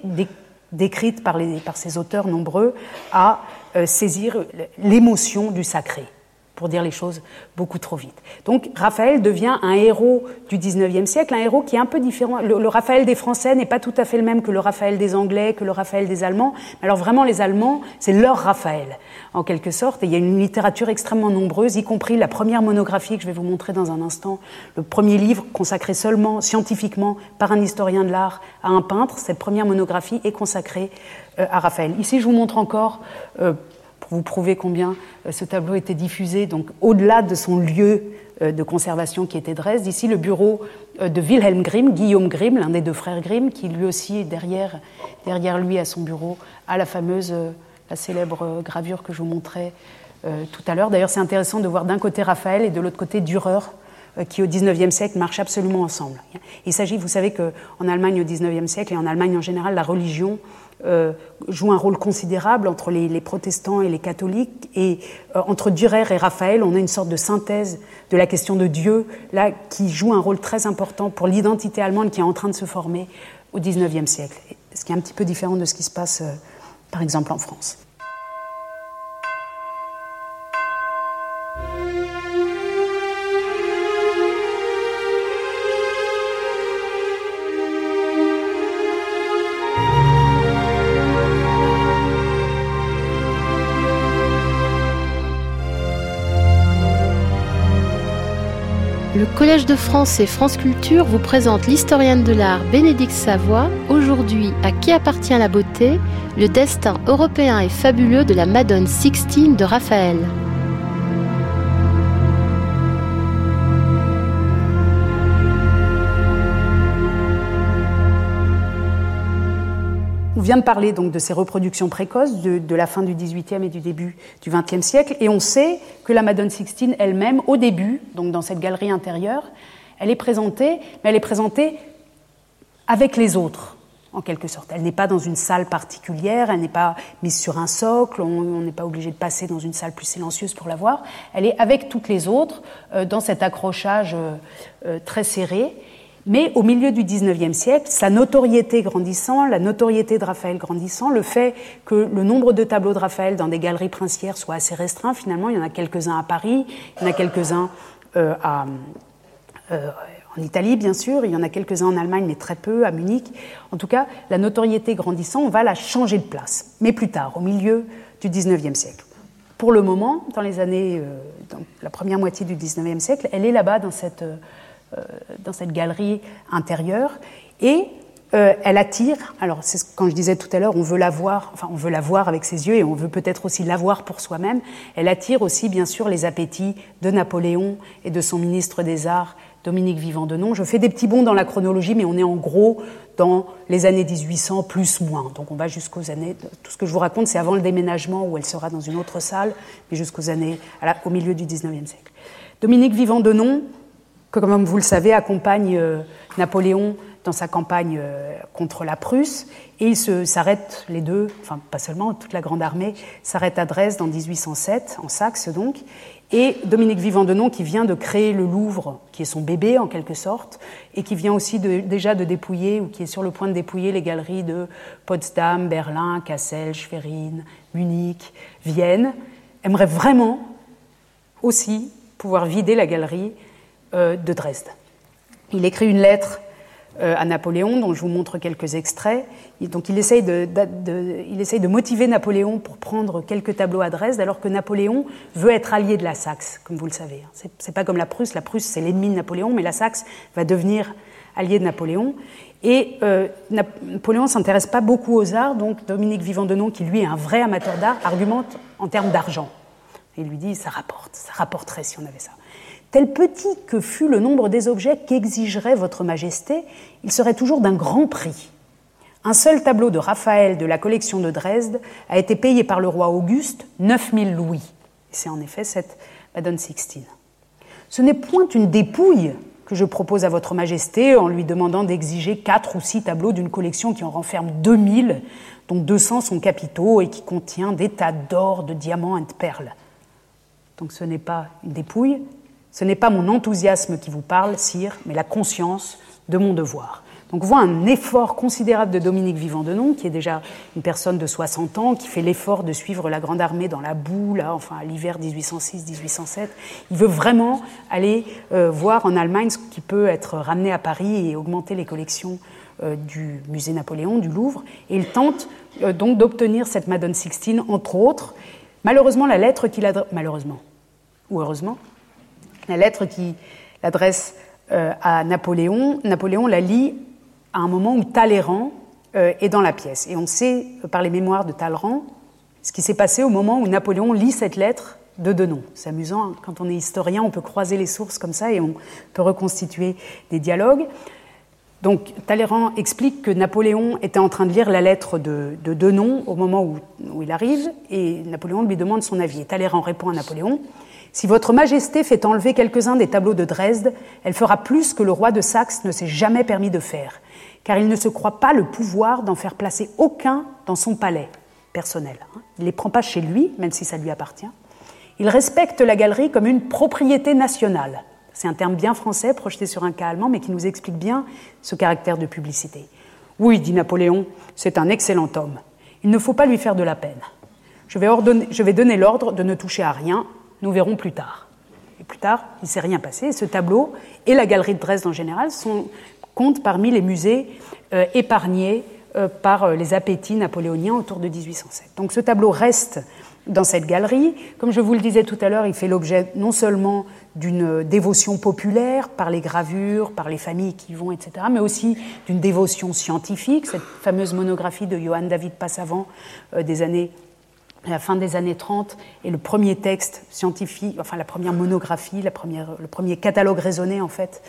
F: décrite par, ses auteurs nombreux, à euh, saisir l'émotion du sacré pour dire les choses beaucoup trop vite. Donc Raphaël devient un héros du 19e siècle, un héros qui est un peu différent. Le, Raphaël des Français n'est pas tout à fait le même que le Raphaël des Anglais, que le Raphaël des Allemands. Alors vraiment, les Allemands, c'est leur Raphaël, en quelque sorte. Et il y a une littérature extrêmement nombreuse, y compris la première monographie que je vais vous montrer dans un instant, le premier livre consacré seulement scientifiquement par un historien de l'art à un peintre. Cette première monographie est consacrée euh, à Raphaël. Ici, je vous montre encore... Euh, pour vous prouver combien euh, ce tableau était diffusé, donc au-delà de son lieu euh, de conservation qui était Dresde. Ici, le bureau euh, de Wilhelm Grimm, Guillaume Grimm, l'un des deux frères Grimm, qui lui aussi, derrière, derrière lui à son bureau, a la fameuse, la célèbre gravure que je vous montrais tout à l'heure. D'ailleurs, c'est intéressant de voir d'un côté Raphaël et de l'autre côté Dürer, qui au XIXe siècle marchent absolument ensemble. Il s'agit, vous savez qu'en Allemagne au XIXe siècle et en Allemagne en général, la religion euh, joue un rôle considérable entre les, protestants et les catholiques. Et euh, entre Dürer et Raphaël, on a une sorte de synthèse de la question de Dieu, là, qui joue un rôle très important pour l'identité allemande qui est en train de se former au XIXe siècle. Ce qui est un petit peu différent de ce qui se passe, euh, par exemple, en France.
C: Le Collège de France et France Culture vous présente l'historienne de l'art Bénédicte Savoie, aujourd'hui à Qui appartient la beauté Le destin européen et fabuleux de la Madone Sixtine de Raphaël.
F: Vient de parler donc de ces reproductions précoces de, la fin du XVIIIe et du début du XXe siècle, et on sait que la Madone Sixtine elle-même, au début, donc dans cette galerie intérieure, elle est présentée, mais elle est présentée avec les autres, en quelque sorte. Elle n'est pas dans une salle particulière, elle n'est pas mise sur un socle, on n'est pas obligé de passer dans une salle plus silencieuse pour la voir. Elle est avec toutes les autres, euh, dans cet accrochage euh, euh, très serré. Mais au milieu du XIXe siècle, sa notoriété grandissant, la notoriété de Raphaël grandissant, le fait que le nombre de tableaux de Raphaël dans des galeries princières soit assez restreint, finalement, il y en a quelques-uns à Paris, il y en a quelques-uns euh, euh, en Italie, bien sûr, il y en a quelques-uns en Allemagne, mais très peu, à Munich. En tout cas, la notoriété grandissant, on va la changer de place, mais plus tard, au milieu du XIXe siècle. Pour le moment, dans les années, euh, dans la première moitié du XIXe siècle, elle est là-bas dans cette dans cette galerie intérieure et euh, elle attire, alors c'est quand je disais tout à l'heure, on veut la voir, enfin on veut la voir avec ses yeux et on veut peut-être aussi la voir pour soi-même, elle attire aussi bien sûr les appétits de Napoléon et de son ministre des Arts, Dominique Vivant-Denon. Je fais des petits bonds dans la chronologie, mais on est en gros dans les années 1800 plus moins. Donc on va jusqu'aux années, tout ce que je vous raconte c'est avant le déménagement où elle sera dans une autre salle, mais jusqu'aux années, au milieu du 19e siècle. Dominique Vivant-Denon, comme vous le savez, accompagne euh, Napoléon dans sa campagne euh, contre la Prusse, et ils s'arrêtent les deux, enfin pas seulement, toute la grande armée s'arrête à Dresde en 1807, en Saxe donc, et Dominique Vivant-Denon qui vient de créer le Louvre, qui est son bébé en quelque sorte, et qui vient aussi déjà de dépouiller, ou qui est sur le point de dépouiller les galeries de Potsdam, Berlin, Kassel, Schwerin, Munich, Vienne, aimerait vraiment aussi pouvoir vider la galerie de Dresde. Il écrit une lettre euh, à Napoléon, dont je vous montre quelques extraits. Donc il essaye de, il essaye de motiver Napoléon pour prendre quelques tableaux à Dresde, alors que Napoléon veut être allié de la Saxe, comme vous le savez. C'est pas comme la Prusse. La Prusse, c'est l'ennemi de Napoléon, mais la Saxe va devenir allié de Napoléon. Et euh, Napoléon s'intéresse pas beaucoup aux arts, donc Dominique Vivant-Denon, qui lui est un vrai amateur d'art, argumente en termes d'argent. Il lui dit ça rapporte, ça rapporterait si on avait ça. Tel petit que fût le nombre des objets qu'exigerait votre majesté, il serait toujours d'un grand prix. Un seul tableau de Raphaël de la collection de Dresde a été payé par le roi Auguste 9000 louis. C'est en effet cette Madone Sixtine. Ce n'est point une dépouille que je propose à votre majesté en lui demandant d'exiger quatre ou six tableaux d'une collection qui en renferme 2000, dont 200 sont capitaux et qui contient des tas d'or, de diamants et de perles. Donc ce n'est pas une dépouille, ce n'est pas mon enthousiasme qui vous parle, sire, mais la conscience de mon devoir. Donc on voit un effort considérable de Dominique Vivant-Denon, qui est déjà une personne de 60 ans, qui fait l'effort de suivre la Grande Armée dans la boue, là, enfin à l'hiver 1806-1807. Il veut vraiment aller euh, voir en Allemagne ce qui peut être ramené à Paris et augmenter les collections euh, du musée Napoléon, du Louvre. Et il tente euh, donc d'obtenir cette Madone Sixtine, entre autres. Malheureusement, la lettre qu'il adresse... Malheureusement, ou heureusement, la lettre qui l'adresse euh, à Napoléon, Napoléon la lit à un moment où Talleyrand euh, est dans la pièce. Et on sait euh, par les mémoires de Talleyrand ce qui s'est passé au moment où Napoléon lit cette lettre de Denon. C'est amusant, hein. quand on est historien, on peut croiser les sources comme ça et on peut reconstituer des dialogues. Donc Talleyrand explique que Napoléon était en train de lire la lettre de, de Denon au moment où, où, il arrive et Napoléon lui demande son avis. Et Talleyrand répond à Napoléon si votre Majesté fait enlever quelques-uns des tableaux de Dresde, elle fera plus que le roi de Saxe ne s'est jamais permis de faire, car il ne se croit pas le pouvoir d'en faire placer aucun dans son palais personnel. Hein. Il ne les prend pas chez lui, même si ça lui appartient. Il respecte la galerie comme une propriété nationale. C'est un terme bien français projeté sur un cas allemand, mais qui nous explique bien ce caractère de publicité. Oui, dit Napoléon, c'est un excellent homme. Il ne faut pas lui faire de la peine. Je vais, je vais donner l'ordre de ne toucher à rien, nous verrons plus tard. Et plus tard, il ne s'est rien passé. Ce tableau et la galerie de Dresde en général sont, comptent parmi les musées euh, épargnés euh, par euh, les appétits napoléoniens autour de 1807. Donc ce tableau reste dans cette galerie. Comme je vous le disais tout à l'heure, il fait l'objet non seulement d'une dévotion populaire par les gravures, par les familles qui vont, etc., mais aussi d'une dévotion scientifique. Cette fameuse monographie de Johann David Passavant des années la fin des années 30 est le premier texte scientifique, enfin la première monographie, le premier catalogue raisonné en fait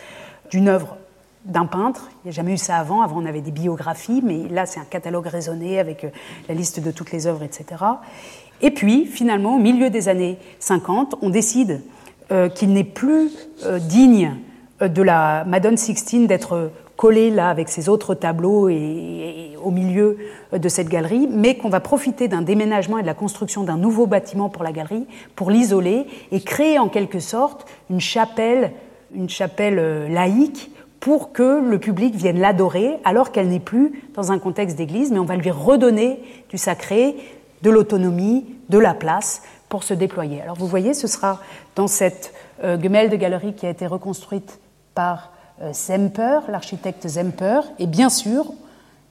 F: d'une œuvre d'un peintre. Il n'y a jamais eu ça avant. Avant, on avait des biographies, mais là, c'est un catalogue raisonné avec euh, la liste de toutes les œuvres, etc. Et puis, finalement, au milieu des années 50, on décide euh, qu'il n'est plus euh, digne de la Madone Sixtine d'être collé là avec ses autres tableaux et, au milieu de cette galerie, mais qu'on va profiter d'un déménagement et de la construction d'un nouveau bâtiment pour la galerie pour l'isoler et créer en quelque sorte une chapelle, une chapelle laïque pour que le public vienne l'adorer alors qu'elle n'est plus dans un contexte d'église, mais on va lui redonner du sacré, de l'autonomie, de la place pour se déployer. Alors vous voyez, ce sera dans cette euh, de galerie qui a été reconstruite par euh, Zemper, l'architecte Zemper, et bien sûr,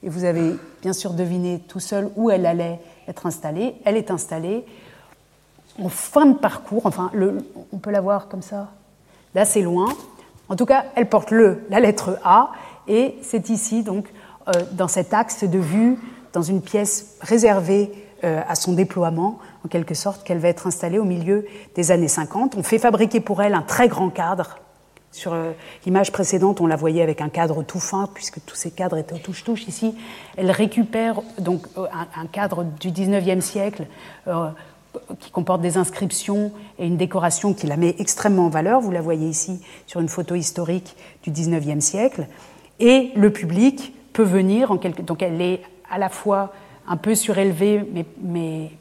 F: et vous avez bien sûr deviné tout seul où elle allait être installée, elle est installée en fin de parcours, enfin on peut la voir comme ça, d'assez loin, en tout cas, elle porte le, la lettre A, et c'est ici, donc, euh, dans cet axe de vue, dans une pièce réservée euh, à son déploiement, en quelque sorte, qu'elle va être installée au milieu des années 50. On fait fabriquer pour elle un très grand cadre. Sur euh, l'image précédente, on la voyait avec un cadre tout fin, puisque tous ces cadres étaient au touche-touche. Ici, elle récupère donc un, un cadre du 19e siècle qui comporte des inscriptions et une décoration qui la met extrêmement en valeur. Vous la voyez ici sur une photo historique du 19e siècle. Et le public peut venir en quelque... Donc elle est à la fois un peu surélevée, mais, mais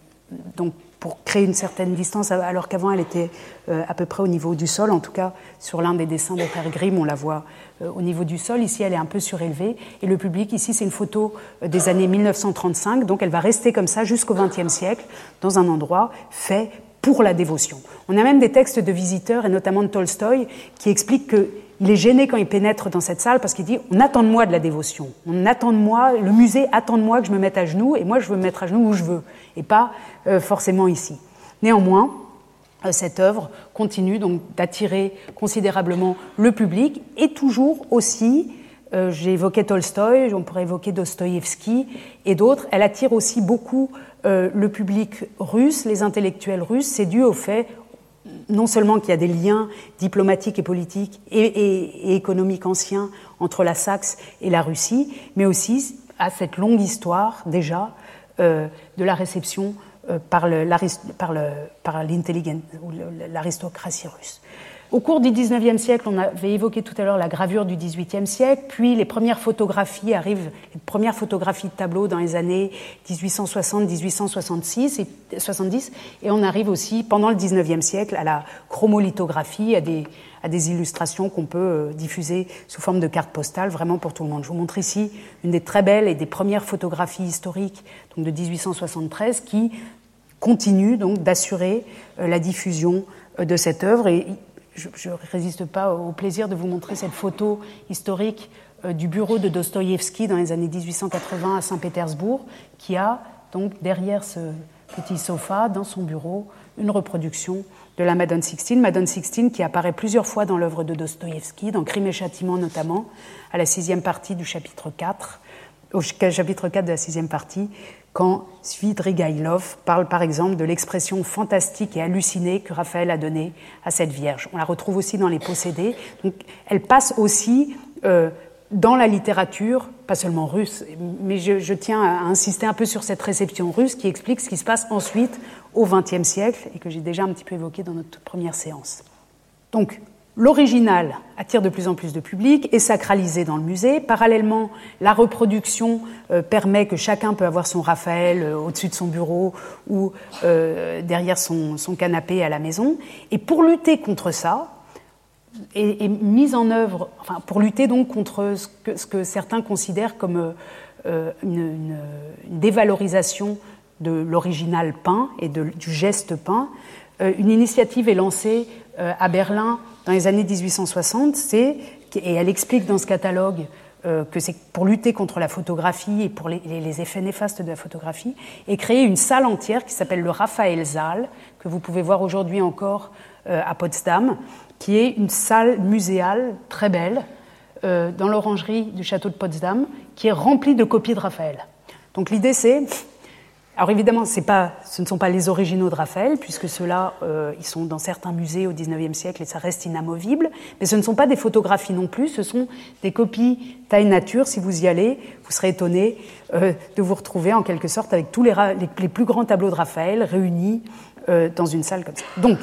F: donc pour créer une certaine distance, alors qu'avant elle était euh, à peu près au niveau du sol. En tout cas, sur l'un des dessins de Père Grimm, on la voit euh, au niveau du sol. Ici, elle est un peu surélevée. Et le public, ici, c'est une photo euh, des années 1935. Donc, elle va rester comme ça jusqu'au XXe siècle, dans un endroit fait pour la dévotion. On a même des textes de visiteurs, et notamment de Tolstoï, qui expliquent qu'il est gêné quand il pénètre dans cette salle parce qu'il dit on attend de moi de la dévotion, on attend de moi, le musée attend de moi que je me mette à genoux et moi je veux me mettre à genoux où je veux et pas forcément ici. Néanmoins, euh, cette œuvre continue donc d'attirer considérablement le public et toujours aussi, euh, j'ai évoqué Tolstoï, on pourrait évoquer Dostoïevski et d'autres, elle attire aussi beaucoup euh, le public russe, les intellectuels russes. C'est dû au fait non seulement qu'il y a des liens diplomatiques et politiques et, économiques anciens entre la Saxe et la Russie, mais aussi à cette longue histoire déjà de la réception euh, par l'intelligence ou l'aristocratie russe. Au cours du XIXe siècle, on avait évoqué tout à l'heure la gravure du XVIIIe siècle, puis les premières photographies arrivent, les premières photographies de tableaux dans les années 1860-1866 et 70, et on arrive aussi pendant le XIXe siècle à la chromolithographie, à des, à des illustrations qu'on peut euh, diffuser sous forme de cartes postales, vraiment pour tout le monde. Je vous montre ici une des très belles et des premières photographies historiques donc de 1873 qui continue donc d'assurer euh, la diffusion euh, de cette œuvre. Et je ne résiste pas au plaisir de vous montrer cette photo historique euh, du bureau de Dostoïevski dans les années 1880 à Saint-Pétersbourg, qui a donc derrière ce petit sofa, dans son bureau, une reproduction de la Madone Sixtine. Madone Sixtine qui apparaît plusieurs fois dans l'œuvre de Dostoïevski, dans Crime et Châtiment notamment, à la sixième partie du chapitre 4, au chapitre 4 de la sixième partie, quand Svidrigailov parle par exemple de l'expression fantastique et hallucinée que Raphaël a donnée à cette Vierge. On la retrouve aussi dans les possédés. Donc, elle passe aussi euh, dans la littérature, pas seulement russe, mais je, tiens à insister un peu sur cette réception russe qui explique ce qui se passe ensuite au XXe siècle et que j'ai déjà un petit peu évoqué dans notre première séance. Donc, L'original attire de plus en plus de public, est sacralisé dans le musée. Parallèlement, la reproduction euh, permet que chacun peut avoir son Raphaël euh, au-dessus de son bureau ou euh, derrière son, canapé à la maison. Et pour lutter contre ça, est, mise en œuvre, pour lutter donc contre ce que, certains considèrent comme une, dévalorisation de l'original peint et du geste peint, une initiative est lancée à Berlin dans les années 1860, c'est, et elle explique dans ce catalogue euh, que c'est pour lutter contre la photographie et pour les, effets néfastes de la photographie, et créé une salle entière qui s'appelle le Raphaël Saal, que vous pouvez voir aujourd'hui encore euh, à Potsdam, qui est une salle muséale très belle euh, dans l'orangerie du château de Potsdam, qui est remplie de copies de Raphaël. Donc l'idée c'est alors évidemment, ce ne sont pas les originaux de Raphaël, puisque ceux-là, euh, ils sont dans certains musées au XIXe siècle et ça reste inamovible. Mais ce ne sont pas des photographies non plus, ce sont des copies taille nature. Si vous y allez, vous serez étonné euh, de vous retrouver en quelque sorte avec tous les, les, plus grands tableaux de Raphaël réunis euh, dans une salle comme ça. Donc,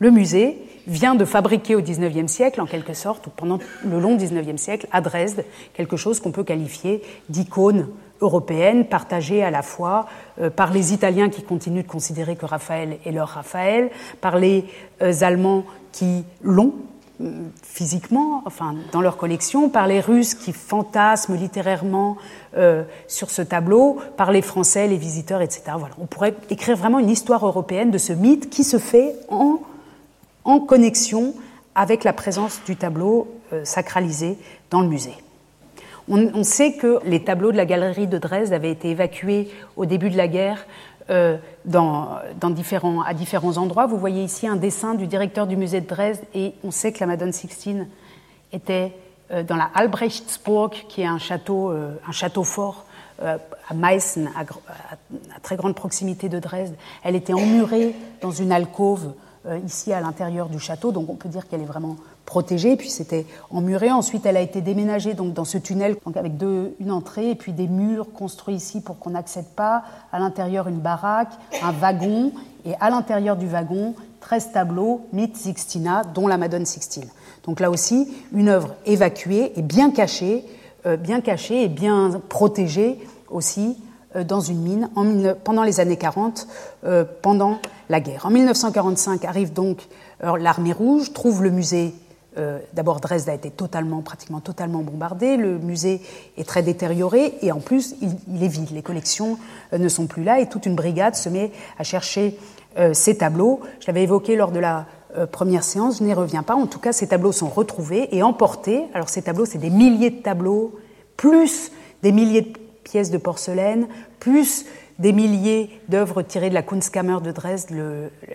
F: le musée vient de fabriquer au XIXe siècle, en quelque sorte, ou pendant le long XIXe siècle, à Dresde, quelque chose qu'on peut qualifier d'icône européenne, partagée à la fois euh, par les Italiens qui continuent de considérer que Raphaël est leur Raphaël, par les euh, Allemands qui l'ont euh, physiquement, enfin dans leur collection, par les Russes qui fantasment littérairement sur ce tableau, par les Français, les visiteurs, etc. Voilà. On pourrait écrire vraiment une histoire européenne de ce mythe qui se fait en, en connexion avec la présence du tableau sacralisé dans le musée. On, sait que les tableaux de la galerie de Dresde avaient été évacués au début de la guerre euh, dans, différents, à différents endroits. Vous voyez ici un dessin du directeur du musée de Dresde et on sait que la Madone Sixtine était euh, dans la Albrechtsburg, qui est un château, euh, un château fort à Meissen, à, à, très grande proximité de Dresde. Elle était emmurée dans une alcôve ici à l'intérieur du château, donc on peut dire qu'elle est vraiment protégée, puis c'était emmuré. Ensuite, elle a été déménagée donc, dans ce tunnel avec une entrée et puis des murs construits ici pour qu'on n'accède pas. À l'intérieur, une baraque, un wagon, et à l'intérieur du wagon, 13 tableaux, mythe Sixtina, dont la Madone Sixtine. Donc là aussi, une œuvre évacuée et bien cachée, euh, bien cachée et bien protégée aussi euh, dans une mine en, pendant les années 40, euh, pendant la guerre. En 1945 arrive donc l'armée rouge, trouve le musée euh, d'abord, Dresde a été totalement, pratiquement totalement bombardé. Le musée est très détérioré et en plus, il, est vide. Les collections euh, ne sont plus là et toute une brigade se met à chercher euh, ces tableaux. Je l'avais évoqué lors de la première séance, je n'y reviens pas. En tout cas, ces tableaux sont retrouvés et emportés. Alors, ces tableaux, c'est des milliers de tableaux, plus des milliers de pièces de porcelaine, plus des milliers d'œuvres tirées de la Kunstkammer de Dresde,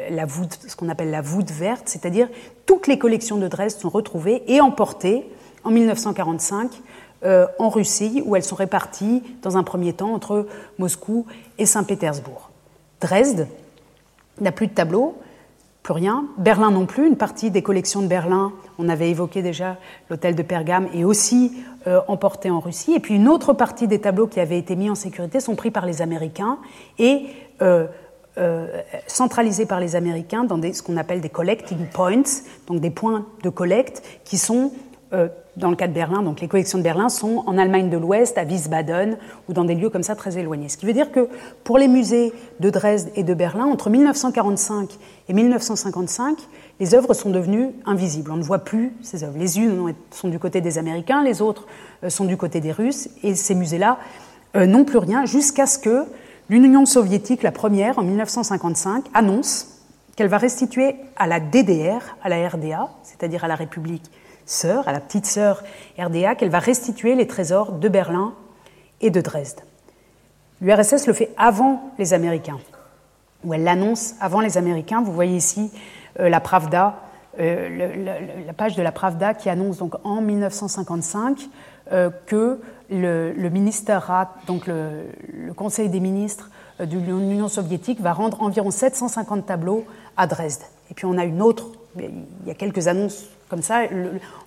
F: la voûte, ce qu'on appelle la voûte verte, c'est-à-dire toutes les collections de Dresde sont retrouvées et emportées en 1945 euh, en Russie, où elles sont réparties dans un premier temps entre Moscou et Saint-Pétersbourg. Dresde n'a plus de tableaux, rien. Berlin non plus. Une partie des collections de Berlin, on avait évoqué déjà l'hôtel de Pergame, est aussi euh, emportée en Russie. Et puis une autre partie des tableaux qui avaient été mis en sécurité sont pris par les Américains et euh, euh, centralisés par les Américains dans ce qu'on appelle des collecting points, donc des points de collecte qui sont dans le cas de Berlin, donc les collections de Berlin sont en Allemagne de l'Ouest, à Wiesbaden, ou dans des lieux comme ça très éloignés. Ce qui veut dire que pour les musées de Dresde et de Berlin, entre 1945 et 1955, les œuvres sont devenues invisibles. On ne voit plus ces œuvres. Les unes sont du côté des Américains, les autres euh, sont du côté des Russes, et ces musées-là euh, n'ont plus rien jusqu'à ce que l'Union soviétique, la première, en 1955, annonce qu'elle va restituer à la DDR, à la RDA, c'est-à-dire à la République sœur, à la petite sœur RDA, qu'elle va restituer les trésors de Berlin et de Dresde. L'URSS le fait avant les Américains, ou elle l'annonce avant les Américains. Vous voyez ici euh, la Pravda, euh, la page de la Pravda qui annonce donc en 1955 euh, que le, ministère, donc le, le, Conseil des ministres de l'Union soviétique va rendre environ 750 tableaux à Dresde. Et puis on a une autre, il y a quelques annonces comme ça.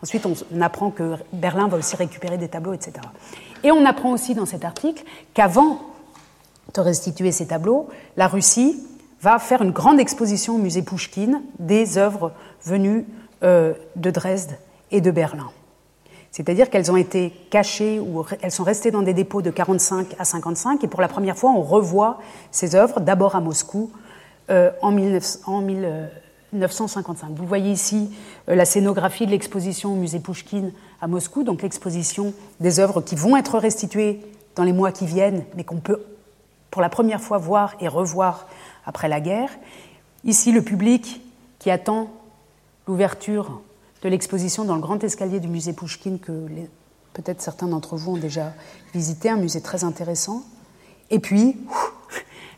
F: ensuite, on, apprend que Berlin va aussi récupérer des tableaux, etc. Et on apprend aussi dans cet article qu'avant de restituer ces tableaux, la Russie va faire une grande exposition au musée Pouchkine des œuvres venues euh, de Dresde et de Berlin. C'est-à-dire qu'elles ont été cachées ou elles sont restées dans des dépôts de 45 à 55 et pour la première fois on revoit ces œuvres, d'abord à Moscou euh, en, 19, en 1955. Vous voyez ici euh, la scénographie de l'exposition au musée Pouchkine à Moscou, donc l'exposition des œuvres qui vont être restituées dans les mois qui viennent, mais qu'on peut pour la première fois voir et revoir après la guerre. Ici, le public qui attend l'ouverture de l'exposition dans le grand escalier du musée Pouchkine que peut-être certains d'entre vous ont déjà visité, un musée très intéressant. Et puis,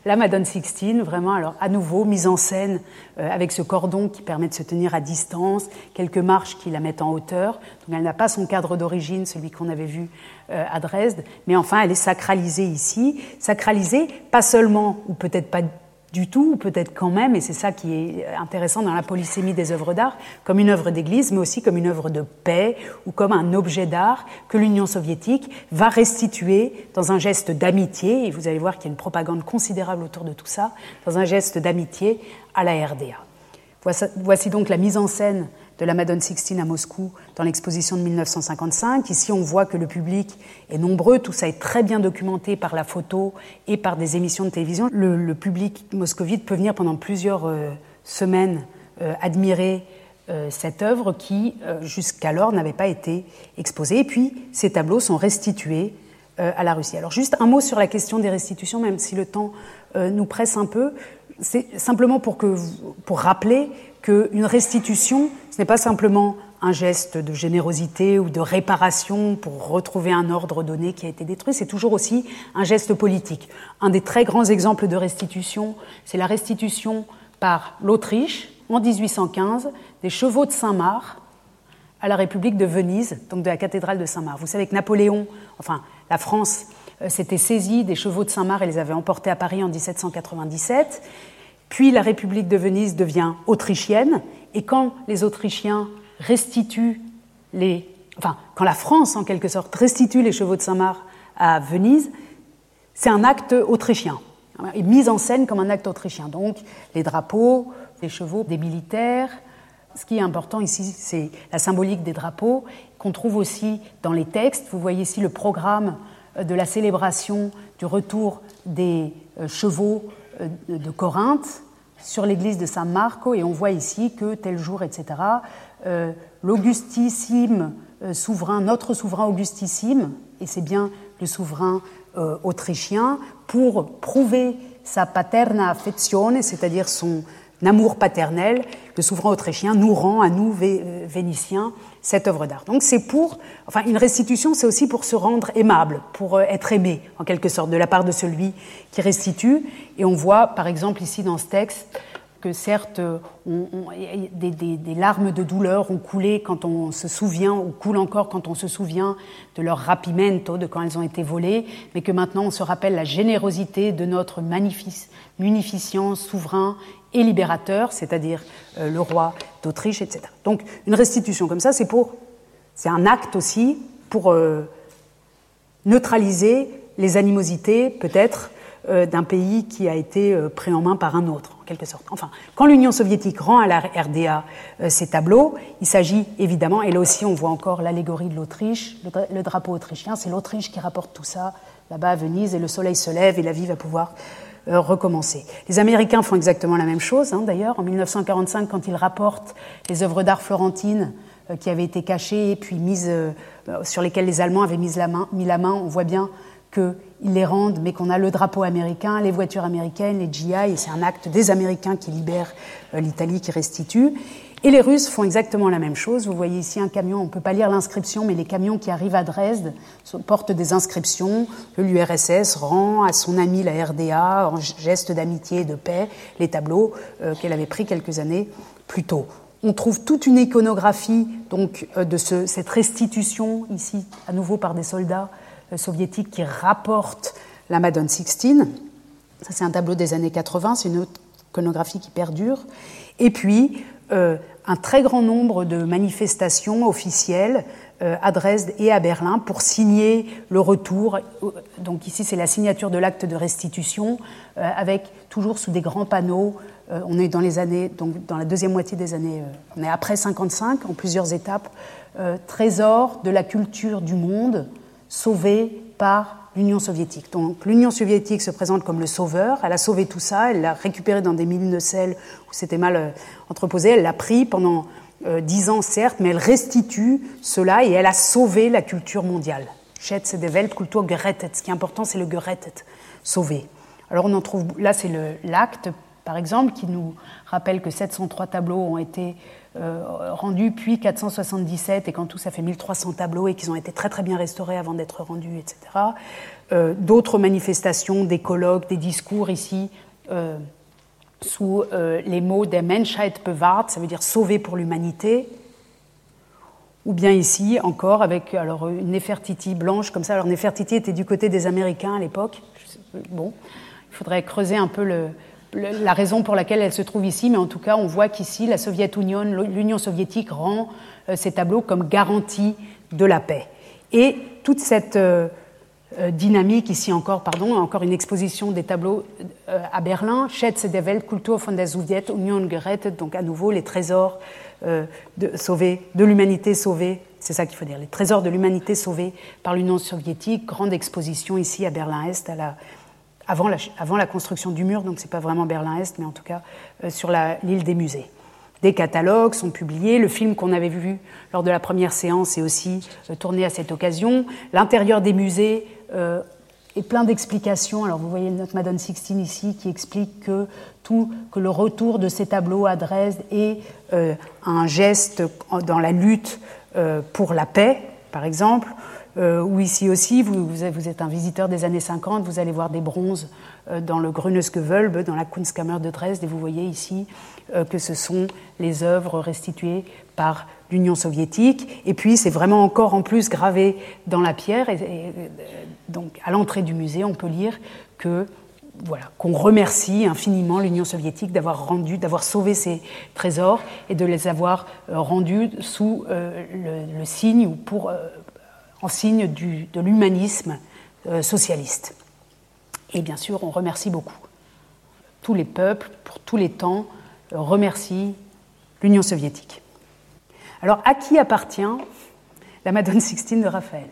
F: la Madone Sixtine, vraiment, alors à nouveau, mise en scène euh, avec ce cordon qui permet de se tenir à distance, quelques marches qui la mettent en hauteur. Donc elle n'a pas son cadre d'origine, celui qu'on avait vu euh, à Dresde, mais enfin elle est sacralisée ici. Sacralisée, pas seulement, ou peut-être pas du tout, ou peut-être quand même, et c'est ça qui est intéressant dans la polysémie des œuvres d'art, comme une œuvre d'église, mais aussi comme une œuvre de paix ou comme un objet d'art que l'Union soviétique va restituer dans un geste d'amitié, et vous allez voir qu'il y a une propagande considérable autour de tout ça, dans un geste d'amitié à la RDA. Voici donc la mise en scène de la Madone Sixtine à Moscou dans l'exposition de 1955. Ici, on voit que le public est nombreux. Tout ça est très bien documenté par la photo et par des émissions de télévision. Le, public moscovite peut venir pendant plusieurs euh, semaines euh, admirer euh, cette œuvre qui, jusqu'alors, n'avait pas été exposée. Et puis, ces tableaux sont restitués à la Russie. Alors, juste un mot sur la question des restitutions, même si le temps nous presse un peu. C'est simplement pour, que, pour rappeler qu'une restitution, ce n'est pas simplement un geste de générosité ou de réparation pour retrouver un ordre donné qui a été détruit, c'est toujours aussi un geste politique. Un des très grands exemples de restitution, c'est la restitution par l'Autriche en 1815 des chevaux de Saint-Marc à la République de Venise, donc de la cathédrale de Saint-Marc. Vous savez que Napoléon, enfin la France, euh, s'était saisie des chevaux de Saint-Marc et les avait emportés à Paris en 1797. Puis la République de Venise devient autrichienne, et quand les Autrichiens restituent les. Enfin, quand la France, en quelque sorte, restitue les chevaux de Saint-Marc à Venise, c'est un acte autrichien, et mis en scène comme un acte autrichien. Donc, les drapeaux, les chevaux des militaires. Ce qui est important ici, c'est la symbolique des drapeaux, qu'on trouve aussi dans les textes. Vous voyez ici le programme de la célébration du retour des euh, chevaux de Corinthe sur l'église de San Marco et on voit ici que tel jour, etc., euh, l'augustissime euh, souverain, notre souverain augustissime, et c'est bien le souverain autrichien, pour prouver sa paterna affezione, c'est-à-dire son amour paternel, le souverain autrichien nous rend à nous, Vénitiens, cette œuvre d'art. Donc c'est pour, enfin une restitution, c'est aussi pour se rendre aimable, pour euh, être aimé en quelque sorte de la part de celui qui restitue. Et on voit par exemple ici dans ce texte que certes des, larmes de douleur ont coulé quand on se souvient, ou coulent encore quand on se souvient de leur rapimento, de quand elles ont été volées, mais que maintenant on se rappelle la générosité de notre munificient souverain et libérateur, c'est-à-dire euh, le roi d'Autriche, etc. Donc une restitution comme ça, c'est pour, c'est un acte aussi pour euh, neutraliser les animosités peut-être euh, d'un pays qui a été pris en main par un autre, en quelque sorte. Enfin, quand l'Union soviétique rend à la RDA ces tableaux, il s'agit évidemment, et là aussi on voit encore l'allégorie de l'Autriche, le, drapeau autrichien, c'est l'Autriche qui rapporte tout ça là-bas à Venise, et le soleil se lève et la vie va pouvoir euh, recommencer. Les Américains font exactement la même chose, hein, d'ailleurs. En 1945, quand ils rapportent les œuvres d'art florentines euh, qui avaient été cachées et puis mises, euh, sur lesquelles les Allemands avaient mis la main, mis la main on voit bien qu'ils les rendent, mais qu'on a le drapeau américain, les voitures américaines, les GI, et c'est un acte des Américains qui libèrent l'Italie, qui restitue. Et les Russes font exactement la même chose. Vous voyez ici un camion, on ne peut pas lire l'inscription, mais les camions qui arrivent à Dresde portent des inscriptions. L'URSS rend à son ami la RDA, en geste d'amitié et de paix, les tableaux euh, qu'elle avait pris quelques années plus tôt. On trouve toute une iconographie donc, euh, de cette restitution, ici à nouveau par des soldats euh, soviétiques qui rapportent la Madone Sixtine. Ça, c'est un tableau des années 80, c'est une iconographie qui perdure. Et puis, un très grand nombre de manifestations officielles euh, à Dresde et à Berlin pour signer le retour. Donc ici, c'est la signature de l'acte de restitution euh, avec toujours sous des grands panneaux. Euh, on est dans les années, donc dans la deuxième moitié des années, on est après 55 en plusieurs étapes. trésor de la culture du monde sauvé par l'Union soviétique. Donc l'Union soviétique se présente comme le sauveur, elle a sauvé tout ça, elle l'a récupéré dans des mines de sel où c'était mal euh, entreposé, elle l'a pris pendant euh, dix ans certes, mais elle restitue cela et elle a sauvé la culture mondiale. Schätze de Weltkultur gerettet. Ce qui est important, c'est le gerettet, sauver. Alors on en trouve, là c'est l'acte, par exemple, qui nous rappelle que 703 tableaux ont été rendus, puis 477, et qu'en tout ça fait 1300 tableaux et qu'ils ont été très très bien restaurés avant d'être rendus, etc. D'autres manifestations, des colloques, des discours ici, sous les mots des Menschheit bewahrt, ça veut dire sauver pour l'humanité, ou bien ici encore avec alors une Nefertiti blanche comme ça. Alors Nefertiti était du côté des Américains à l'époque. Bon, il faudrait creuser un peu le, la raison pour laquelle elle se trouve ici, mais en tout cas, on voit qu'ici, la Soviet-Union, l'Union soviétique rend euh, ces tableaux comme garantie de la paix. Et toute cette euh, euh, dynamique, ici encore, pardon, encore une exposition des tableaux à Berlin, Schätze der Weltkultur von der Sowjetunion gerettet, donc à nouveau les trésors de l'humanité sauvée, c'est ça qu'il faut dire, les trésors de l'humanité sauvés par l'Union soviétique, grande exposition ici à Berlin-Est à la avant la, construction du mur, donc ce n'est pas vraiment Berlin-Est, mais en tout cas euh, sur l'île des musées. Des catalogues sont publiés, le film qu'on avait vu lors de la première séance est aussi euh, tourné à cette occasion. L'intérieur des musées euh, est plein d'explications. Alors vous voyez notre Madone Sixtine ici qui explique que, tout, que le retour de ces tableaux à Dresde est un geste dans la lutte pour la paix, par exemple. Euh, ou ici aussi, vous, êtes un visiteur des années 50, vous allez voir des bronzes euh, dans le Grünesgewölbe, dans la Kunstkammer de Dresde, et vous voyez ici euh, que ce sont les œuvres restituées par l'Union soviétique. Et puis, c'est vraiment encore en plus gravé dans la pierre. Et, donc, à l'entrée du musée, on peut lire qu'on remercie infiniment l'Union soviétique d'avoir rendu, d'avoir sauvé ces trésors et de les avoir rendus sous le, signe ou pour en signe de l'humanisme euh, socialiste. Et bien sûr, on remercie beaucoup. Tous les peuples, pour tous les temps, euh, remercient l'Union soviétique. Alors, à qui appartient la Madone Sixtine de Raphaël?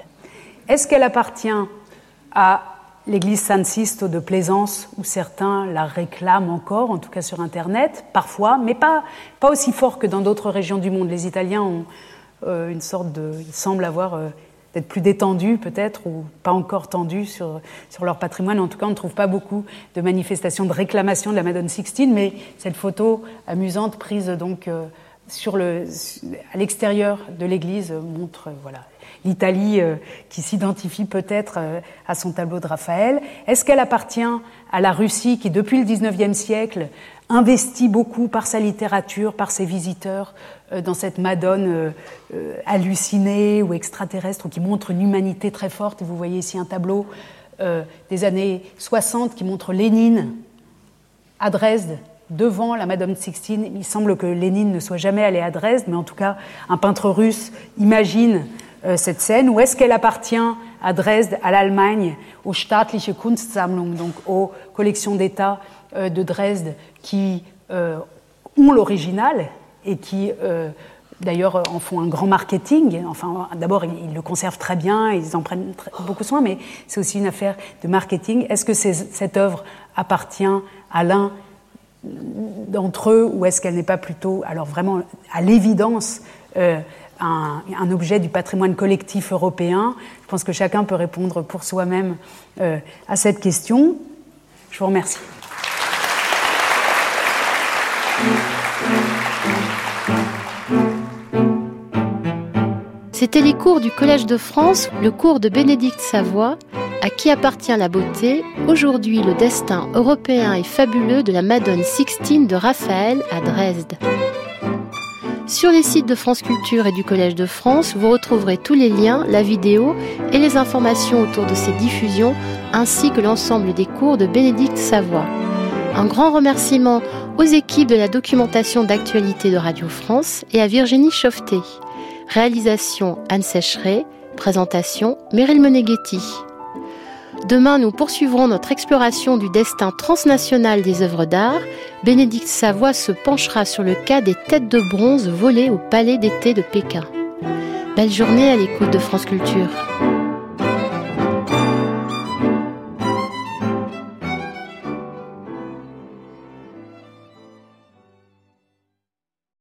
F: Est-ce qu'elle appartient à l'église San Sisto de Plaisance, où certains la réclament encore, en tout cas sur Internet, parfois, mais pas, pas aussi fort que dans d'autres régions du monde? Les Italiens ont euh, une sorte de. Ils semblent avoir d'être plus détendus peut-être ou pas encore tendus sur, sur leur patrimoine. En tout cas, on ne trouve pas beaucoup de manifestations de réclamation de la Madone Sixtine, mais cette photo amusante prise donc euh, sur le, à l'extérieur de l'église montre voilà l'Italie euh, qui s'identifie peut-être euh, à son tableau de Raphaël. Est-ce qu'elle appartient à la Russie qui, depuis le XIXe siècle, investit beaucoup par sa littérature, par ses visiteurs, euh, dans cette Madone hallucinée ou extraterrestre, qui montre une humanité très forte. Et vous voyez ici un tableau des années 60 qui montre Lénine à Dresde, devant la Madone Sixtine. Il semble que Lénine ne soit jamais allé à Dresde, mais en tout cas, un peintre russe imagine euh, cette scène, ou est-ce qu'elle appartient à Dresde, à l'Allemagne, aux Staatliche Kunstsammlung, donc aux collections d'État euh, de Dresde qui euh, ont l'original et qui d'ailleurs en font un grand marketing. Enfin, d'abord, ils le conservent très bien, ils en prennent beaucoup soin, mais c'est aussi une affaire de marketing. Est-ce que cette œuvre appartient à l'un d'entre eux ou est-ce qu'elle n'est pas plutôt, alors vraiment à l'évidence, un, objet du patrimoine collectif européen? Je pense que chacun peut répondre pour soi-même euh, à cette question. Je vous remercie.
C: C'était les cours du Collège de France, le cours de Bénédicte Savoie, à qui appartient la beauté, aujourd'hui le destin européen et fabuleux de la Madone Sixtine de Raphaël à Dresde. Sur les sites de France Culture et du Collège de France, vous retrouverez tous les liens, la vidéo et les informations autour de ces diffusions, ainsi que l'ensemble des cours de Bénédicte Savoie. Un grand remerciement aux équipes de la documentation d'actualité de Radio France et à Virginie Chauveté. Réalisation Anne Sécheret, présentation Meryl Moneghetti. Demain, nous poursuivrons notre exploration du destin transnational des œuvres d'art. Bénédicte Savoie se penchera sur le cas des têtes de bronze volées au Palais d'été de Pékin. Belle journée à l'écoute de France Culture.